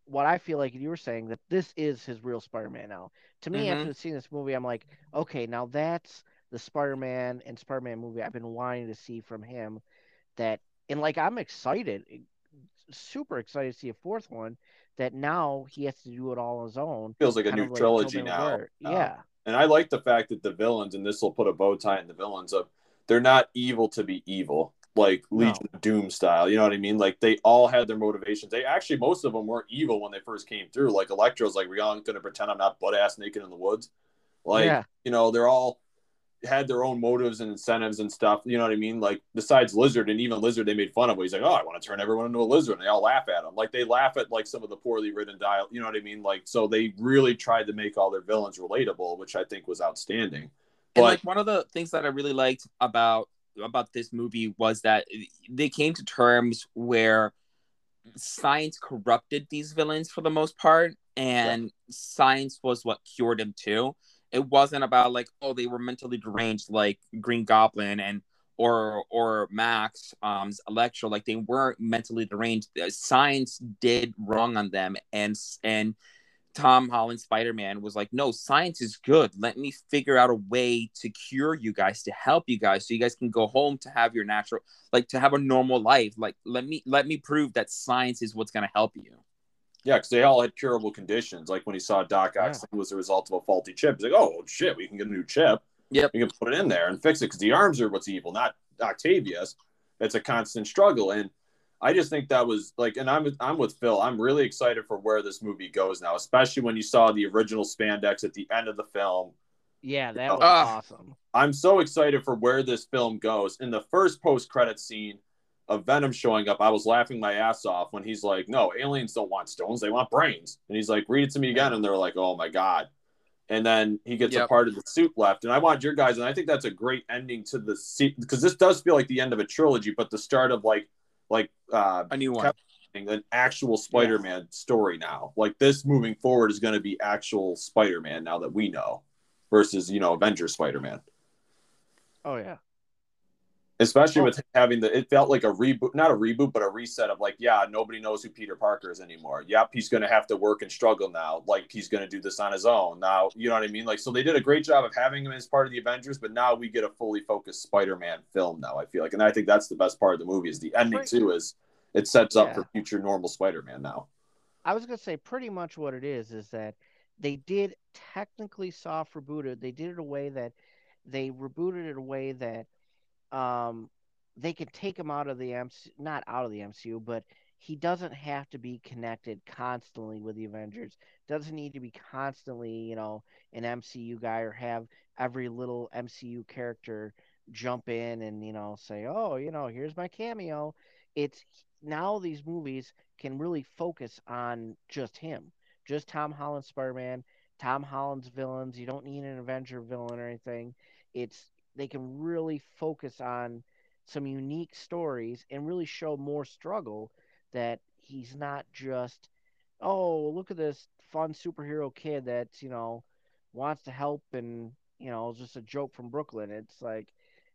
what I feel like you were saying that this is his real Spider-Man now. To me, Mhm. after seeing this movie, I'm like, okay, now that's the Spider-Man and Spider-Man movie I've been wanting to see from him. That and like I'm excited, super excited to see a fourth one. That now he has to do it all on his own. feels like a new like trilogy now. Uh, Yeah, And I like the fact that the villains, and this will put a bow tie in the villains of they're not evil to be evil, like No. Legion of Doom style. You know what I mean? Like they all had their motivations. They actually most of them weren't evil when they first came through. Like Electro's like, we aren't gonna pretend I'm not butt ass naked in the woods. Like, yeah, you know, they're all had their own motives and incentives and stuff. You know what I mean? Like besides Lizard and even Lizard, they made fun of. Him. He's like, oh, I want to turn everyone into a lizard. And they all laugh at him. Like they laugh at like some of the poorly written dial. You know what I mean? Like so they really tried to make all their villains relatable, which I think was outstanding. And But like one of the things that I really liked about about this movie was that they came to terms where science corrupted these villains for the most part, and science was what cured them too. It wasn't about like oh they were mentally deranged like Green Goblin and or or Max um Electro like they weren't mentally deranged. Science did wrong on them, and and Tom Holland Spider Man was like, no, science is good. Let me figure out a way to cure you guys, to help you guys, so you guys can go home to have your natural, like to have a normal life. Like let me let me prove that science is what's gonna help you. yeah, because they all had curable conditions. Like when he saw Doc Ock Yeah. was the result of a faulty chip. He's like, oh shit, we can get a new chip. Yep. We can put it in there and fix it because the arms are what's evil, not Octavius. It's a constant struggle. And I just think that was like, and I'm I'm with Phil. I'm really excited for where this movie goes now, especially when you saw the original spandex at the end of the film. Yeah, that was Ah. awesome. I'm so excited for where this film goes. In the first post credit scene of Venom showing up, I was laughing my ass off when he's like, "No, aliens don't want stones; they want brains." And he's like, "Read it to me again," and they're like, "Oh my god." And then he gets a part of the suit left, and I want your guys, and I think that's a great ending to the scene because this does feel like the end of a trilogy, but the start of like like uh, A new one. an actual Spider-Man story now. Like this moving forward is going to be actual Spider-Man now that we know, versus you know Avengers Spider-Man Oh yeah. Especially with having the it felt like a reboot not a reboot but a reset of like yeah nobody knows who peter parker is anymore yep he's going to have to work and struggle now like he's going to do this on his own now you know what i mean like so they did a great job of having him as part of the avengers but now we get a fully focused spider-man film now i feel like and i think that's the best part of the movie is the ending Right. too is it sets up Yeah. for future normal spider-man now I was gonna say pretty much what it is is that they did technically soft reboot it. They did it a way that they rebooted it a way that um they could take him out of the MC not out of the MCU, but he doesn't have to be connected constantly with the Avengers. Doesn't need to be constantly, you know, an MCU guy or have every little MCU character jump in and, you know, say, "Oh, you know, here's my cameo." It's now these movies can really focus on just him, just Tom Holland's Spider-Man, Tom Holland's villains. You don't need an Avenger villain or anything. It's they can really focus on some unique stories and really show more struggle that he's not just oh look at this fun superhero kid that's you know wants to help and you know just a joke from Brooklyn. It's like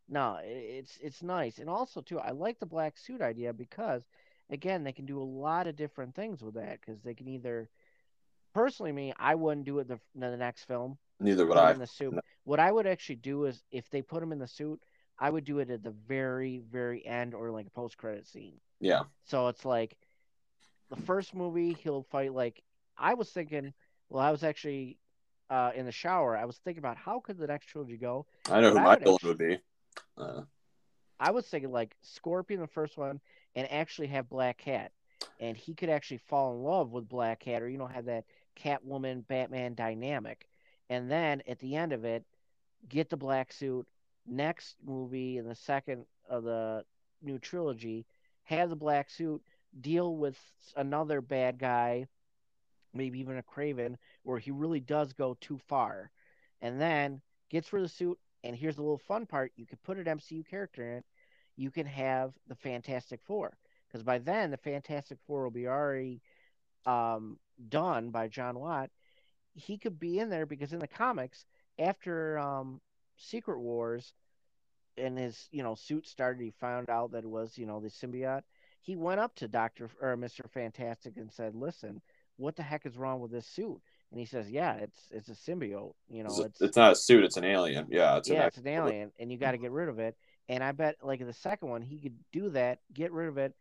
no, it's it's nice and also too I like the black suit idea because again they can do a lot of different things with that because they can either personally me I wouldn't do it the the next film neither would i in the suit. What I would actually do is if they put him in the suit, I would do it at the very, very end or like a post credit scene. yeah So it's like the first movie he'll fight like I was thinking well, I was actually uh, in the shower, I was thinking about how could the next trilogy go. i know who I my villain would be uh, I was thinking like Scorpion the first one and actually have Black Cat. And he could actually fall in love with Black Cat or you know have that Catwoman Batman dynamic. And then at the end of it, get the black suit. Next movie in the second of the new trilogy, have the black suit deal with another bad guy, maybe even a Kraven, where he really does go too far. And then gets rid of the suit. And here's the little fun part you could put an MCU character in it. You can have the Fantastic Four. Because by then, the Fantastic Four will be already um, done by John Watt. He could be in there because in the comics, after um, Secret Wars, and his you know suit started, he found out that it was you know the symbiote. He went up to Doctor or Mister Fantastic and said, "Listen, what the heck is wrong with this suit?" And he says, "Yeah, it's it's a symbiote. You know, it's, it's it's not a suit it's an alien yeah it's yeah, an it's an alien, and you got to get rid of it. And I bet, like the second one, he could do that, get rid of it,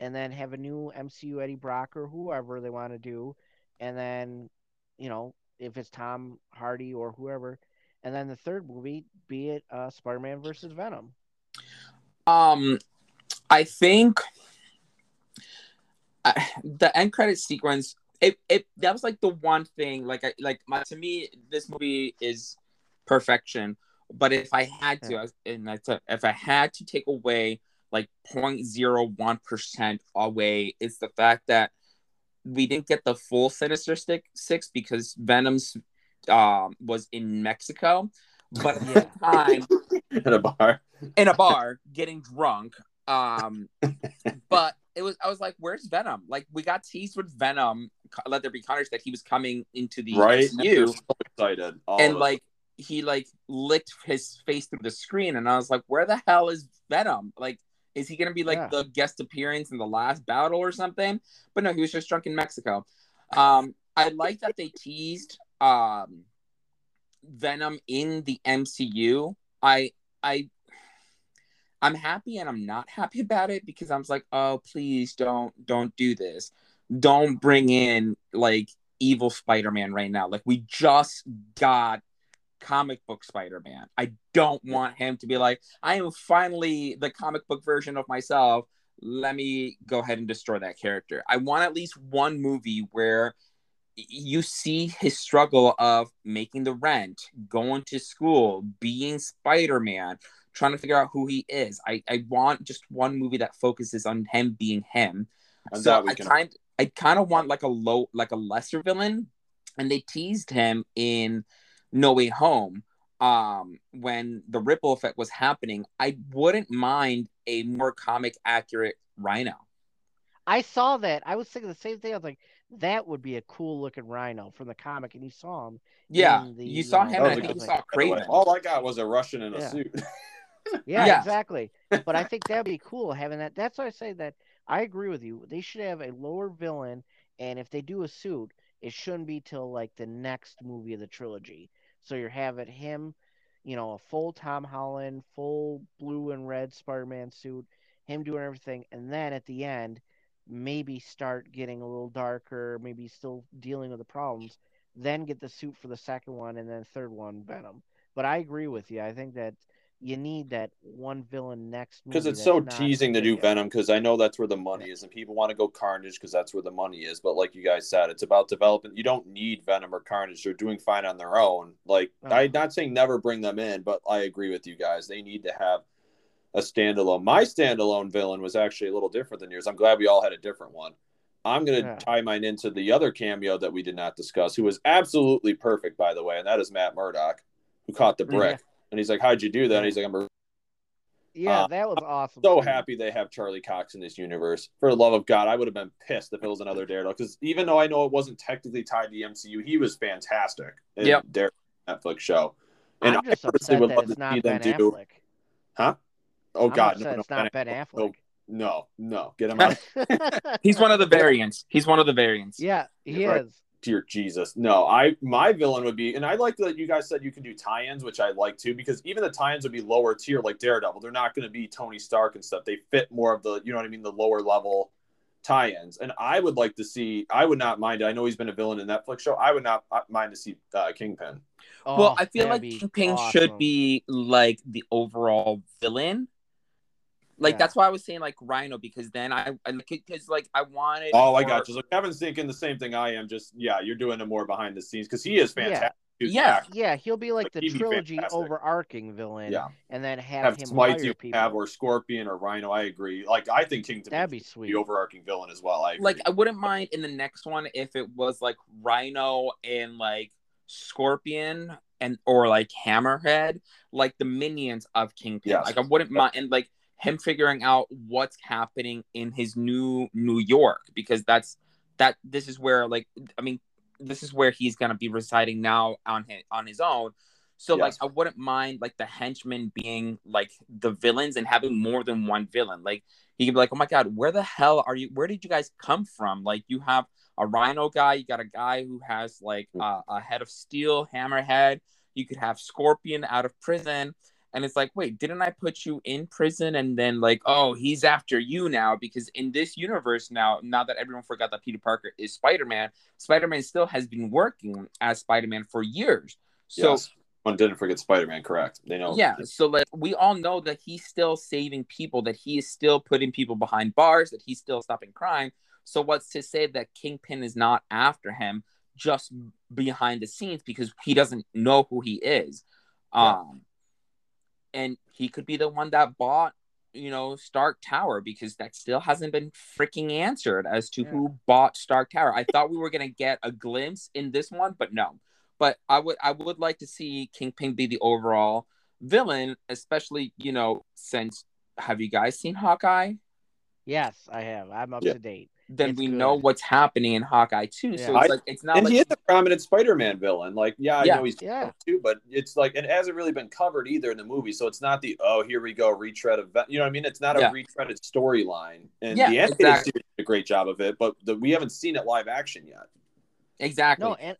and then have a new MCU Eddie Brock or whoever they want to do, and then, you know, if it's Tom Hardy or whoever, and then the third movie, be it uh, Spider-Man versus Venom. Um, I think uh, the end credit sequence. It, it that was like the one thing like I like my to me this movie is perfection. But if I had to, I and I said if I had to take away like 0.01 percent away, it's the fact that we didn't get the full Sinister six because Venom's um was in Mexico, but at the time [LAUGHS] at a bar in a bar getting drunk. Um, [LAUGHS] but it was I was like, "Where's Venom?" Like we got teased with Venom. Let there be carnage that he was coming into the right MCU, so excited all and us. like he like licked his face through the screen, and I was like, "Where the hell is Venom? Like, is he gonna be like Yeah. the guest appearance in the last battle or something?" But no, he was just drunk in Mexico. Um, I like that they teased um Venom in the MCU. I I I'm happy and I'm not happy [LAUGHS] about it because I'm like, oh please don't don't do this. Don't bring in like evil Spider-Man right now. Like we just got comic book Spider-Man. I don't want him to be like, I am finally the comic book version of myself. let me go ahead and destroy that character. I want at least one movie where you see his struggle of making the rent, going to school, being Spider Man, trying to figure out who he is. I, I want just one movie that focuses on him being him. And so I can- kind I kind of want like a low like a lesser villain, and they teased him in No Way Home. Um, when the ripple effect was happening, I wouldn't mind a more comic accurate Rhino. I saw that. I was thinking the same thing. I was like, that would be a cool looking Rhino from the comic, and you saw him. Yeah, the, you saw uh, him, That and I think you saw Kraven. All I got was a Russian in a Yeah. suit. [LAUGHS] Yeah, Yeah. exactly. [LAUGHS] But I think that'd be cool having that. That's why I say that I agree with you. They should have a lower villain, and if they do a suit, it shouldn't be till like the next movie of the trilogy. So you're having him, you know, a full Tom Holland, full blue and red Spider-Man suit, him doing everything, and then at the end, maybe start getting a little darker, maybe still dealing with the problems. Then get the suit for the second one, and then third one Venom. But I agree with you. I think that you need that one villain next because it's so teasing to do. Venom because I know that's where the money is and people want to go Carnage because that's where the money is. But like you guys said, it's about development. You don't need Venom or Carnage; they're doing fine on their own. Like Oh. Uh-huh. I'm not saying never bring them in, but I agree with you guys. They need to have a standalone. My standalone villain was actually a little different than yours. I'm glad we all had a different one. I'm gonna Yeah. tie mine into the other cameo that we did not discuss, who was absolutely perfect, by the way, and that is Matt Murdock, who caught the mm-hmm. brick. And he's like, "How'd you do that?" And he's like, "I'm a [LAUGHS] Yeah, Uh, that was awesome. so happy they have Charlie Cox in this universe. For the love of God, I would have been pissed if it was another Daredevil. Because even though I know it wasn't technically tied to the MCU, he was fantastic in Yep. Daredevil Netflix show. And I'm just I personally upset would love to not see them Ben do. Affleck. Huh? Oh I'm God, upset no, it's no, not Ben Affleck. no, no, get him [LAUGHS] out [LAUGHS] He's one of the variants. He's one of the variants. yeah, he You're right. Is. dear Jesus. No, I my villain would be, and I like that you guys said you can do tie-ins, which I like too, because even the tie-ins would be lower tier, like Daredevil. They're not going to be Tony Stark and stuff. They fit more of the, you know what I mean, the lower level tie-ins. And I would like to see. I would not mind. I know he's been a villain in Netflix show. I would not uh, mind to see uh, Kingpin. well, Oh, I feel like be Kingpin should be like the overall villain. Like Yeah. that's why I was saying like Rhino because then I because like I wanted. Oh, I more- got you. So Kevin's thinking the same thing I am. Just yeah, you're doing it more behind the scenes because he is Yeah. fantastic. He's Yeah. Yeah, he'll be like Like, the trilogy overarching villain, Yeah. and then have, Have him Smite hire you people. have or Scorpion or Rhino. I agree. Like I think Kingpin That'd be sweet. the overarching villain as well. I agree. like I wouldn't mind in the next one if it was like Rhino and like Scorpion and or like Hammerhead, like the minions of Kingpin. Yes. Like I wouldn't mind and like him figuring out what's happening in his new New York because that's that this is where like I mean this is where he's gonna be residing now on his on his own. So like I wouldn't mind like the henchmen being like the villains and having more than one villain. Like he could be like, oh my god, where the hell are you? Where did you guys come from? Like you have a Rhino guy, you got a guy who has like uh, a head of steel, hammerhead. You could have Scorpion out of prison, and it's like, wait, didn't I put you in prison? And then like, oh, he's after you now because in this universe now, now that everyone forgot that Peter Parker is Spider Man, Spider Man still has been working as Spider Man for years. So yes. one didn't forget Spider-Man. Correct. They know. yeah, so like we all know that he's still saving people, that he is still putting people behind bars, that he's still stopping crime. So what's to say that Kingpin is not after him just behind the scenes because he doesn't know who he is. Yeah. Um and he could be the one that bought, you know, Stark Tower because that still hasn't been freaking answered as to Yeah. who bought Stark Tower. I thought we were gonna get a glimpse in this one, but no. But I would I would like to see Kingpin be the overall villain, especially, you know, since have you guys seen Hawkeye? Yes, I have. I'm up Yeah. to date. Then It's we good. know what's happening in Hawkeye too. So it's I- like it's not And like he is a prominent Spider-Man villain. Like, yeah, I Yeah. know he's Yeah. too, but it's like it hasn't really been covered either in the movie. So it's not the oh, here we go retread of you know what I mean. It's not a Yeah. retreaded storyline, and Yeah, the animated exactly. series did a great job of it, but the, we haven't seen it live action yet. exactly. No, and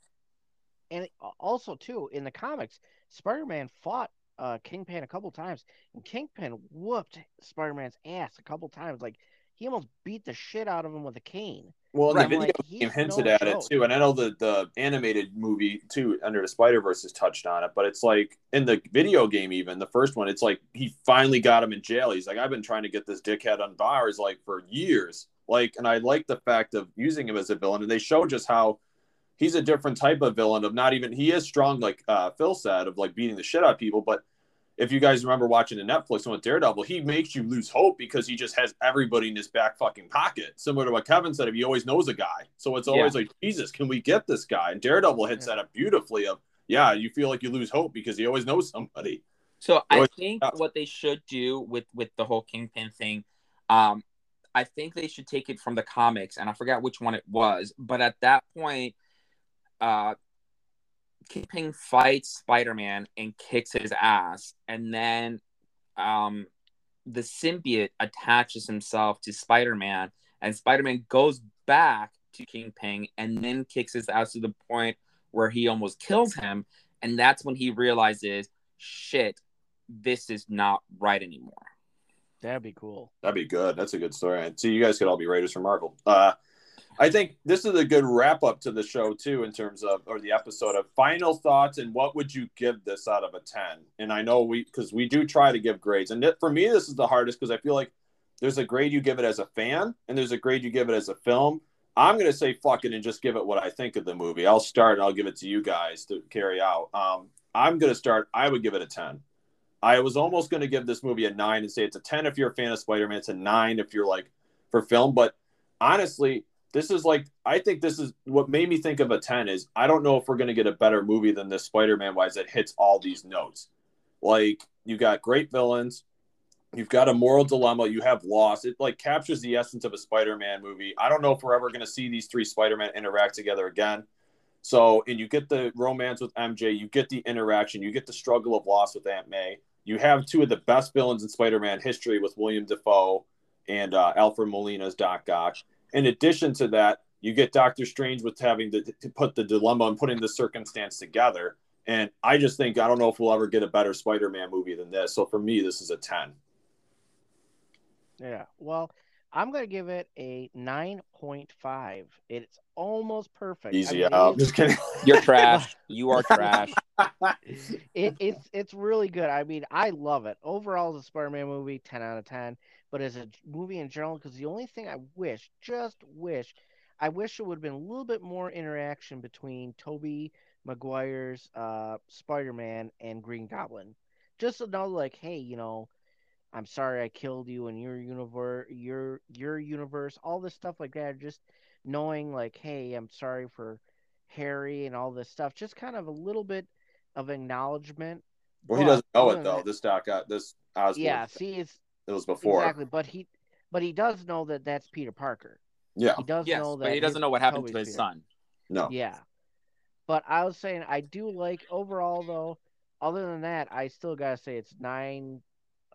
and also too in the comics, Spider-Man fought uh, Kingpin a couple times, and Kingpin whooped Spider-Man's ass a couple times. Like he almost beat the shit out of him with a cane. Well, Right. the video Like, game hinted no at it too, and I know the the animated movie too, Under the Spider Verse, has touched on it. But it's like in the video game, even the first one, it's like he finally got him in jail. He's like, I've been trying to get this dickhead on bars like for years. Like, and I like the fact of using him as a villain, and they show just how he's a different type of villain. Of not even he is strong, like uh, Phil said, of like beating the shit out of people, but if you guys remember watching the Netflix one with Daredevil, he makes you lose hope because he just has everybody in his back fucking pocket. Similar to what Kevin said, if he always knows a guy. So it's always like, Jesus, can we get this guy? And Daredevil hits Yeah. that up beautifully of, yeah, you feel like you lose hope because he always knows somebody. So I think yeah. what they should do with with the whole Kingpin thing, um, I think they should take it from the comics, and I forgot which one it was, but at that point, uh, Kingpin fights Spider Man and kicks his ass, and then, um, the symbiote attaches himself to Spider Man, and Spider Man goes back to Kingpin and then kicks his ass to the point where he almost kills him, and that's when he realizes, shit, this is not right anymore. That'd be cool. That'd be good. That's a good story. And see, you guys could all be writers for Marvel. Uh, I think this is a good wrap up to the show too, in terms of or the episode of final thoughts and what would you give this out of a ten? And I know we because we do try to give grades, and for me this is the hardest because I feel like there's a grade you give it as a fan, and there's a grade you give it as a film. I'm gonna say fuck it and just give it what I think of the movie. I'll start and I'll give it to you guys to carry out. Um, I'm gonna start. I would give it a ten. I was almost to give this movie a nine and say it's a 10 if you're a fan of Spider Man. It's a nine if you're like for film. But honestly, this is like, I think this is what made me think of a 10 is I don't know if we're going to get a better movie than this Spider Man wise that hits all these notes. Like, you got great villains. You've got a moral dilemma. You have loss. It like captures the essence of a Spider Man movie. I don't know if we're ever going to see these three Spider Man interact together again. So, and you get the romance with MJ, you get the interaction, you get the struggle of loss with Aunt May. You have two of the best villains in Spider-Man history with William Dafoe and uh, Alfred Molina's Doc Ock. In addition to that, you get Doctor Strange with having to, to put the dilemma and putting the circumstance together. And I just think I don't know if we'll ever get a better Spider-Man movie than this. So for me, this is a ten. Yeah. Well, I'm gonna give it a nine point five. It's almost perfect. I Easy mean, out. Just kidding. [LAUGHS] You're trash. you are trash. [LAUGHS] it, it's it's really good. I mean, I love it. Overall, as a Spider-Man movie, ten out of ten. But as a movie in general, because the only thing I wish, just wish, I wish it would have been a little bit more interaction between Tobey Maguire's uh, Spider-Man and Green Goblin. Just another like, hey, you know, I'm sorry I killed you in your universe, your your universe, all this stuff like that. Just knowing, like, hey, I'm sorry for Harry and all this stuff. Just kind of a little bit of acknowledgement. Well, he doesn't know it though. that- This Doc, uh, this Osborn, Yeah, see, it's it was before. exactly, but he, but he does know that that's Peter Parker. Yeah, He does Yes, know that. but he doesn't know what happened Tobey's to his Peter. son. no. Yeah, but I was saying I do like overall though. Other than that, I still gotta say it's nine.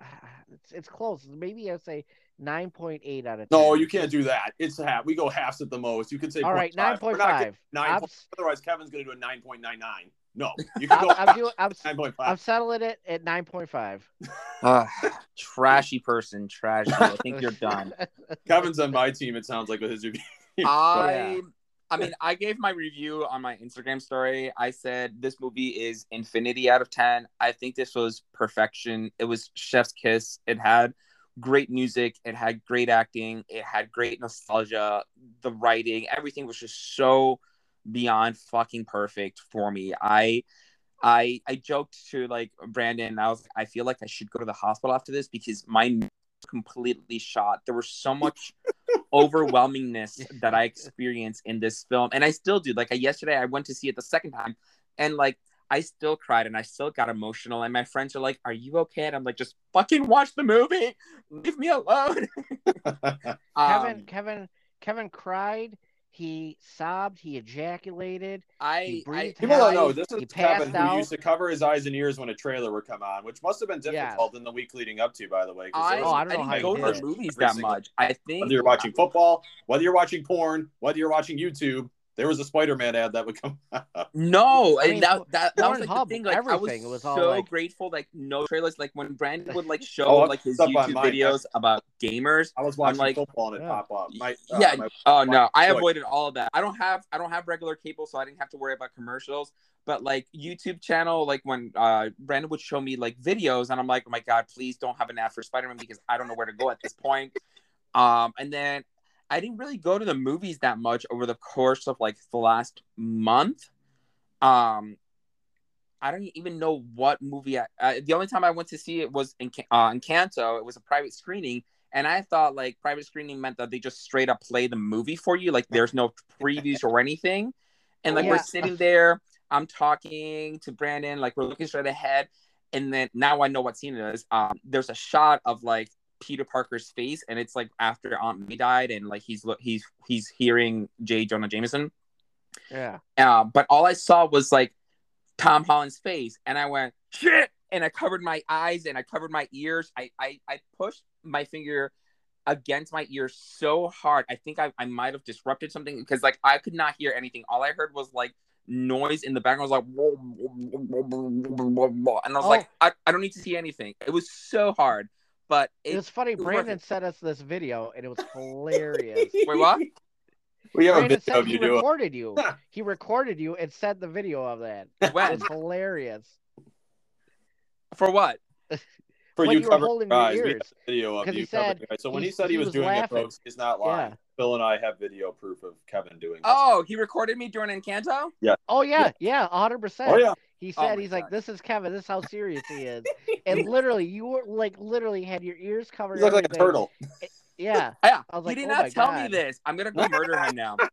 [SIGHS] It's it's close. Maybe I'd say nine point eight out of ten. No, you can't do that. It's half. We go halves at the most. You can say All right, nine 0.5. point We're not getting five. Nine. Otherwise, Kevin's going to do a nine point nine nine. No, you can I'm, go I'm doing. I'm, nine I'm settling it at nine point five. Ugh, [LAUGHS] ah, trashy person, trashy. I think you're done. [LAUGHS] Kevin's on my team. It sounds like with his review. I [LAUGHS] I mean, I gave my review on my Instagram story. I said this movie is infinity out of 10. I think this was perfection. It was chef's kiss. It had great music, it had great acting, it had great nostalgia, the writing, everything was just so beyond fucking perfect for me. I I I joked to like Brandon, I was like, I feel like I should go to the hospital after this because my completely shot. There was so [LAUGHS] much overwhelmingness that I experienced in this film, and I still do. Like I, yesterday, I went to see it the second time, and like I still cried and I still got emotional. And my friends are like, "Are you okay?" And I'm like, "Just fucking watch the movie. Leave me alone." Kevin, [LAUGHS] [LAUGHS] Um, Kevin, Kevin cried. He sobbed. He ejaculated. He I, I breathed People don't know this is he Kevin who out. used to cover his eyes and ears when a trailer would come on, which must have been Yeah. difficult in the week leading up to. By the way, I, those- Oh, I don't know I how go to the movies that much. I think whether you're watching football, whether you're watching porn, whether you're watching YouTube, There was a Spider-Man ad that would come. [LAUGHS] No, I and that that, that was like the Pornhub, thing. Like I was, everything was so like- grateful. Like no trailers. Like when Brandon would like [LAUGHS] show Oh, like his it's up on YouTube mine. videos about gamers. I was watching like- football and it Yeah. pop up. My, uh, yeah. my- oh no, I choice. avoided all of that. I don't have I don't have regular cable, so I didn't have to worry about commercials. But like YouTube channel, like when uh Brandon would show me like videos, and I'm like, oh my god, please don't have an ad for Spider Man because I don't know where to go at this point. Um, and then I didn't really go to the movies that much over the course of like the last month. Um, I don't even know what movie. I, uh, the only time I went to see it was in uh, in Canto. It was a private screening, and I thought like private screening meant that they just straight up play the movie for you, like there's no previews or anything. And like we're sitting there, I'm talking to Brandon, like we're looking straight ahead, and then now I know what scene it is. Um, there's a shot of like Peter Parker's face, and it's like after Aunt May died, and like he's look he's he's hearing J. Jonah Jameson. Yeah. Uh, but all I saw was like Tom Holland's face, and I went shit, and I covered my eyes and I covered my ears. I I, I pushed my finger against my ear so hard. I think I, I might have disrupted something because like I could not hear anything. All I heard was like noise in the background. I was like, whoa and I was Oh. like, I, I don't need to see anything. It was so hard, but It it, was funny. was Brandon worth sent us this video, and it was [LAUGHS] hilarious. wait what? [LAUGHS] We have a video said of he you doing. recorded you. [LAUGHS] He recorded you and sent the video of that. When It's hilarious. for what? For when you you were covering holding your your eyes. We have ears. a video of 'Cause he you covering said your eyes. So when he he's- said he, he was, was doing laughing. it, folks, he's not lying. Yeah. Phil and I have video proof of Kevin doing this. Oh, he recorded me during Encanto. Yeah. Oh yeah, yeah, hundred percent. Oh, yeah. He Oh said my he's like, "This is Kevin. This is how serious he is." [LAUGHS] and literally, you were like, literally had your ears covered. You look like a turtle. Yeah. [LAUGHS] Yeah, I was he did oh not tell me this. I'm gonna go murder him now. [LAUGHS]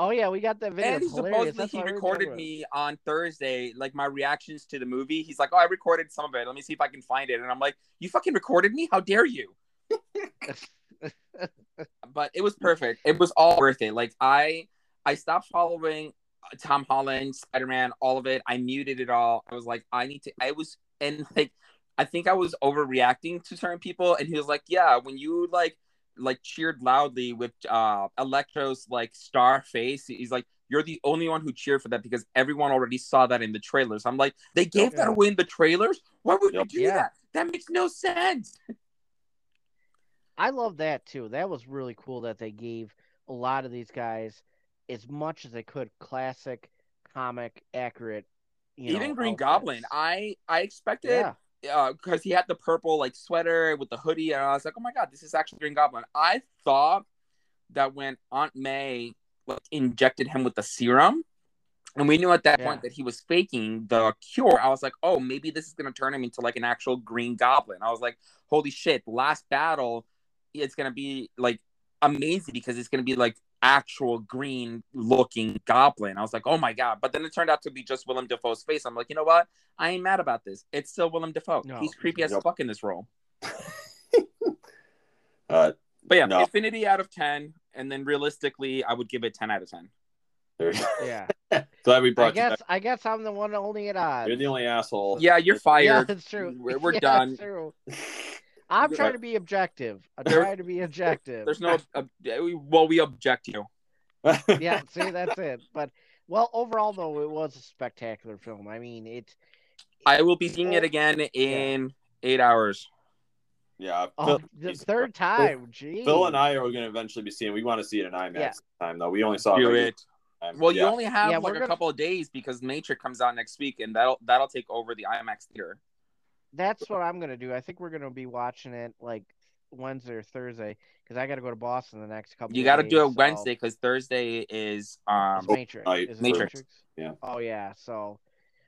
Oh yeah, we got that video. and supposedly he why we were recorded me on Thursday, like my reactions to the movie. He's like, "Oh, I recorded some of it. Let me see if I can find it." And I'm like, "You fucking recorded me? How dare you?" But it was perfect. It was all worth it. Like I, I stopped following Tom Holland, Spider Man, all of it. I muted it all. I was like, I need to. I was and like, I think I was overreacting to certain people. And he was like, "Yeah, when you like." like cheered loudly with uh Electro's like star face. He's like, You're the only one who cheered for that because everyone already saw that in the trailers. I'm like, they gave that Yeah. away in the trailers? Why would you do Yeah. that? That makes no sense. I love that too. That was really cool that they gave a lot of these guys as much as they could classic comic accurate. You Even know, Green outfits. Goblin, I I expected Yeah. Uh, because he had the purple like sweater with the hoodie, and I was like, oh my god, this is actually Green Goblin. I thought that when Aunt May like injected him with the serum, and we knew at that Yeah. point that he was faking the cure, I was like, oh, maybe this is gonna turn him into like an actual Green Goblin. I was like, holy shit, last battle, it's gonna be like amazing because it's gonna be like actual green looking goblin. I was like, oh my god. But then it turned out to be just Willem Dafoe's face. I'm like, you know what? I ain't mad about this. It's still Willem Dafoe. No. He's creepy as Yep. fuck in this role. [LAUGHS] Uh, But yeah, No. Infinity out of ten, and then realistically, I would give it ten out of ten. Yeah. [LAUGHS] Glad we I brought you guess back. I guess I'm the one holding it on. You're the only asshole. Yeah, you're Yeah, fired. that's true. We're, we're [LAUGHS] Yeah, done. That's true. I'm trying right. to be objective. I'm There- trying to be objective. There's no. Uh, well, we object you. [LAUGHS] yeah, see, that's it. But well, overall though, it was a spectacular film. I mean, it. I will be seeing it again in eight hours. yeah. Oh, Phil, the third time. Gee. Phil and I are going to eventually be seeing. We want to see it in IMAX Yeah. time though. We only saw Do it. time. Well, you only have Yeah, like we're a gonna- couple of days because Matrix comes out next week, and that'll that'll take over the IMAX theater. That's what I'm gonna do. I think we're gonna be watching it like Wednesday or Thursday because I got to go to Boston the next couple. You got to do it so- Wednesday because Thursday is um. It's Matrix. night Is it Matrix. Yeah. Oh yeah. So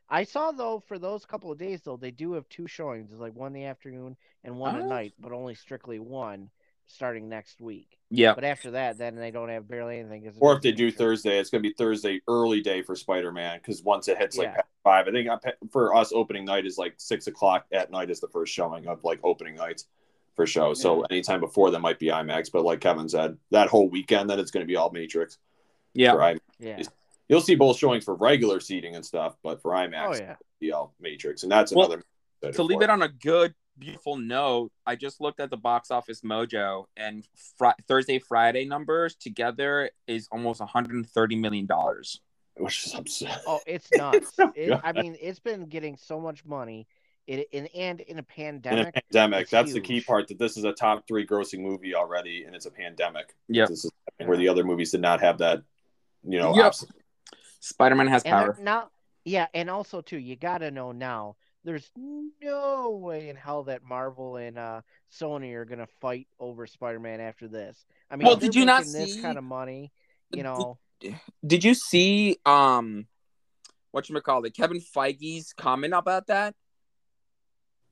I saw though for those couple of days though they do have two showings. There's like one in the afternoon and one at Oh. night, but only strictly one starting next week. Yeah. But after that, then they don't have barely anything. 'cause Or if they do Thursday, it's going to be Thursday early day for Spider Man because once it hits like Yeah. five, I think uh, for us opening night is like six o'clock at night is the first showing of like opening nights for show. So anytime before that might be IMAX, but like Kevin said, that whole weekend then it's going to be all Matrix. Yeah. For IMAX. Yeah. You'll see both showings for regular seating and stuff, but for IMAX, Oh it'll yeah. be all Matrix, and that's Well, another. To leave it on a good beautiful note, I just looked at the box office mojo, and fr- Thursday Friday numbers together is almost 130 million dollars. Which is absurd. Oh, it's [LAUGHS] nuts. It, I mean, it's been getting so much money. It in and in a In a pandemic. pandemic, it's that's the key part. That this is a top three grossing movie already, and it's a pandemic. Yep. This is where the other movies did not have that. You know, Yep. obs- Spider Man has And power. now, yeah, and also too, you gotta know now. There's no way in hell that Marvel and uh, Sony are gonna fight over Spider-Man after this. I mean, Well, did you not making this kind of money? You know, Did you see um, what you call it? Kevin Feige's comment about that.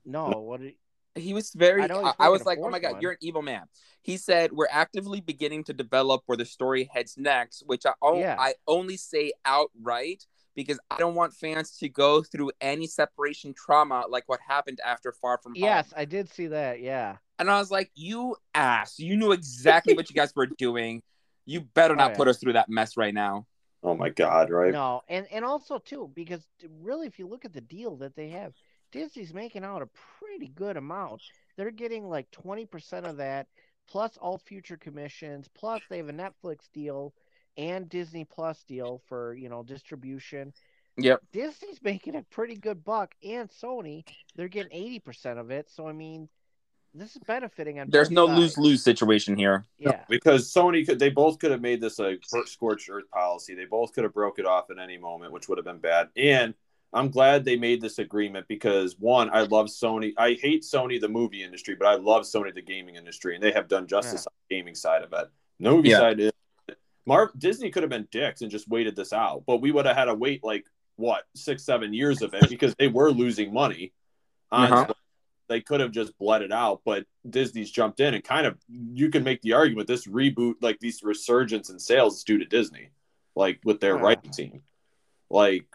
no. What? Did, He was very. I I, I was like, "Oh my god, one. you're an evil man." He said, "We're actively beginning to develop where the story heads next," which I, o- Yeah. I only say outright because I don't want fans to go through any separation trauma like what happened after Far From Home. yes, I did see that. Yeah. And I was like, "You ass! You knew exactly what you guys were doing. You better Oh, not yeah. put us through that mess right now." oh my god, right? No, and and also too because really, if you look at the deal that they have, Disney's making out a pretty good amount. They're getting like twenty percent of that, plus all future commissions, plus they have a Netflix deal and Disney Plus deal for you know distribution. Yep. Disney's making a pretty good buck, and Sony they're getting eighty percent of it. So I mean, this is benefiting on. There's no lose lose situation here. Yeah. because Sony could they both could have made this a scorched earth policy. They both could have broke it off at any moment, which would have been bad. And I'm glad they made this agreement because one, I love Sony. I hate Sony the movie industry, but I love Sony the gaming industry, and they have done justice on the gaming side of it. The movie Yeah. side is Marv Disney could have been dicks and just waited this out, but we would have had to wait like what six, seven years of it because they were losing money. On Uh-huh. They could have just bled it out, but Disney's jumped in and kind of you can make the argument this reboot, like these resurgence in sales, is due to Disney, like with their Yeah. writing team, like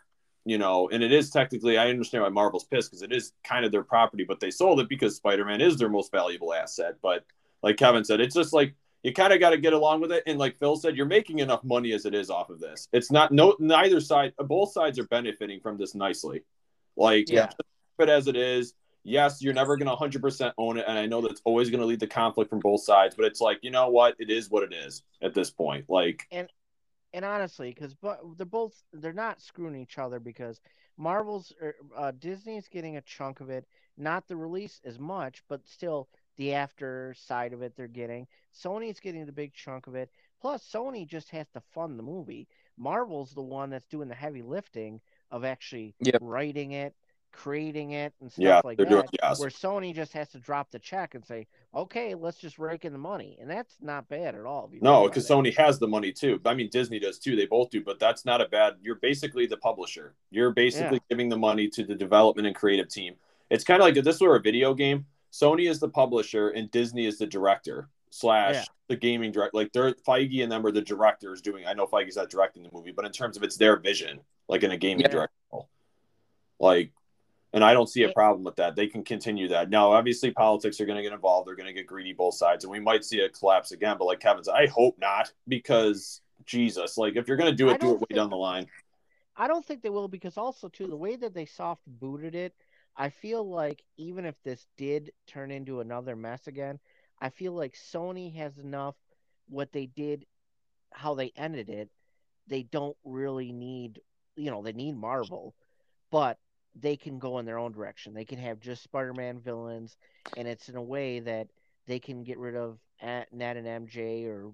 you know, and it is technically I understand why Marvel's pissed because it is kind of their property, but they sold it because Spider Man is their most valuable asset. But like Kevin said, it's just like you kind of got to get along with it. And like Phil said, you're making enough money as it is off of this. It's not no neither side, both sides are benefiting from this nicely. Like Yeah. it as it is. Yes, you're never going to 100% own it, and I know that's always going to lead to conflict from both sides. But it's like you know what, it is what it is at this point. Like and and honestly, because but they're both they're not screwing each other because Marvel's er, uh, Disney's getting a chunk of it, not the release as much, but still the after side of it they're getting. Sony's getting the big chunk of it. Plus, Sony just has to fund the movie. Marvel's the one that's doing the heavy lifting of actually Yep. writing it, creating it, and stuff yeah, like that. doing yes. Where Sony just has to drop the check and say, "Okay, let's just rake in the money," and that's not bad at all. No, because. Sony has the money too. I mean, Disney does too. They both do, but that's not a bad. You're basically the publisher. You're basically giving the money to the development and creative team. It's kind of like if this were a video game. Sony is the publisher and Disney is the director slash Yeah. the gaming director. Like they're Feige and them are the directors doing. I know Feige's not directing the movie, but in terms of it's their vision, like in a gaming Yeah. director, like. And I don't see a problem with that. They can continue that. Now, obviously, politics are going to get involved. They're going to get greedy both sides, and we might see a collapse again. But like Kevin said, I hope not, because Jesus, like if you're going to do it, do it way down the line. I don't think they will because also too the way that they soft booted it, I feel like even if this did turn into another mess again, I feel like Sony has enough what they did how they ended it. They don't really need you know, they need Marvel, but they can go in their own direction. They can have just Spider-Man villains and it's in a way that they can get rid of Ned and MJ or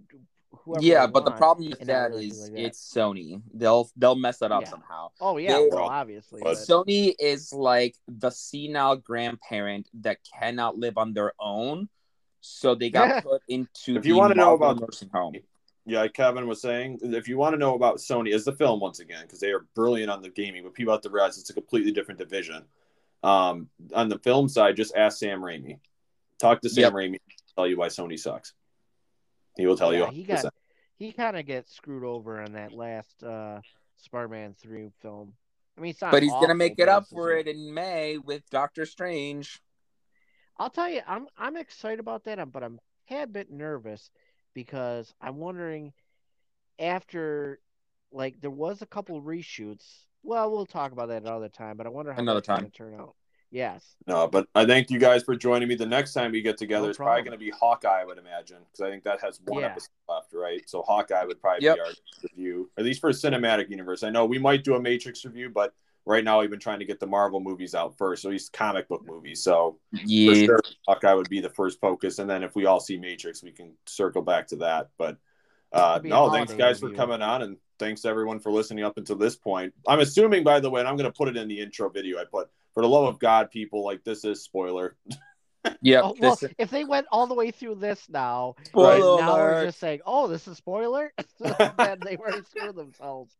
yeah, but the problem with and not that really do is like that. it's Sony. They'll they'll mess that up Yeah. somehow. Oh yeah, they- well obviously. But but- Sony is like the senile grandparent that cannot live on their own, so they got [LAUGHS] put into. If you wanna know about- nursing home, Yeah, Kevin was saying if you want to know about Sony is the film once again, because they are brilliant on the gaming, but people have to realize it's a completely different division. Um, on the film side, just ask Sam Raimi. Talk to Sam Yep. Raimi. Tell you why Sony sucks. He will tell yeah, you. he 100%. got he kind of gets screwed over in that last uh Spider-Man three film. I mean, it's not but he's gonna make it up for it in May with Doctor Strange. I'll tell you, I'm I'm excited about that, but I'm a tad bit nervous because I'm wondering after like there was a couple reshoots. Well, we'll talk about that another time, but I wonder how Another time. to turn out. Yes. No, but I thank you guys for joining me. The next time we get together No is probably going to be Hawkeye, I would imagine, because I think that has one Yeah. episode left, right? So Hawkeye would probably Yep. be our review, at least for cinematic universe. I know we might do a Matrix review, but right now we've been trying to get the Marvel movies out first, so at least comic book movies. So for Yeah. sure, Hawkeye would be the first focus, and then if we all see Matrix, we can circle back to that. But uh, Could be a no, thanks holiday guys for coming on, and thanks everyone for listening up until this point. I'm assuming, by the way, and I'm going to put it in the intro video. I put for the love of God, people, like this is spoiler. [LAUGHS] yeah. Oh, well, this- if they went all the way through this now, Spoiler and now we're just saying, "Oh, this is spoiler," [LAUGHS] [LAUGHS] then they already screwed themselves.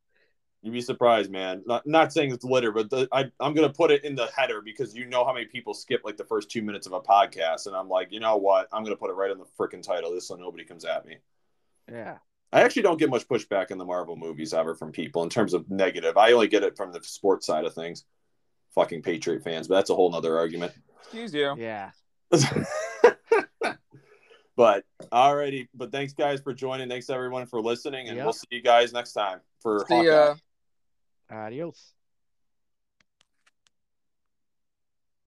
You'd be surprised, man. Not not saying it's litter, but the, I I'm gonna put it in the header because you know how many people skip like the first two minutes of a podcast, and I'm like, you know what? I'm gonna put it right in the freaking title, just so nobody comes at me. Yeah. I actually don't get much pushback in the Marvel movies ever from people in terms of negative. I only get it from the sports side of things. Fucking Patriot fans, but that's a whole nother argument. Excuse you. Yeah. [LAUGHS] but alrighty, but thanks guys for joining. Thanks everyone for listening, and Yep. we'll see you guys next time for See Hawkeye. ya. Adios.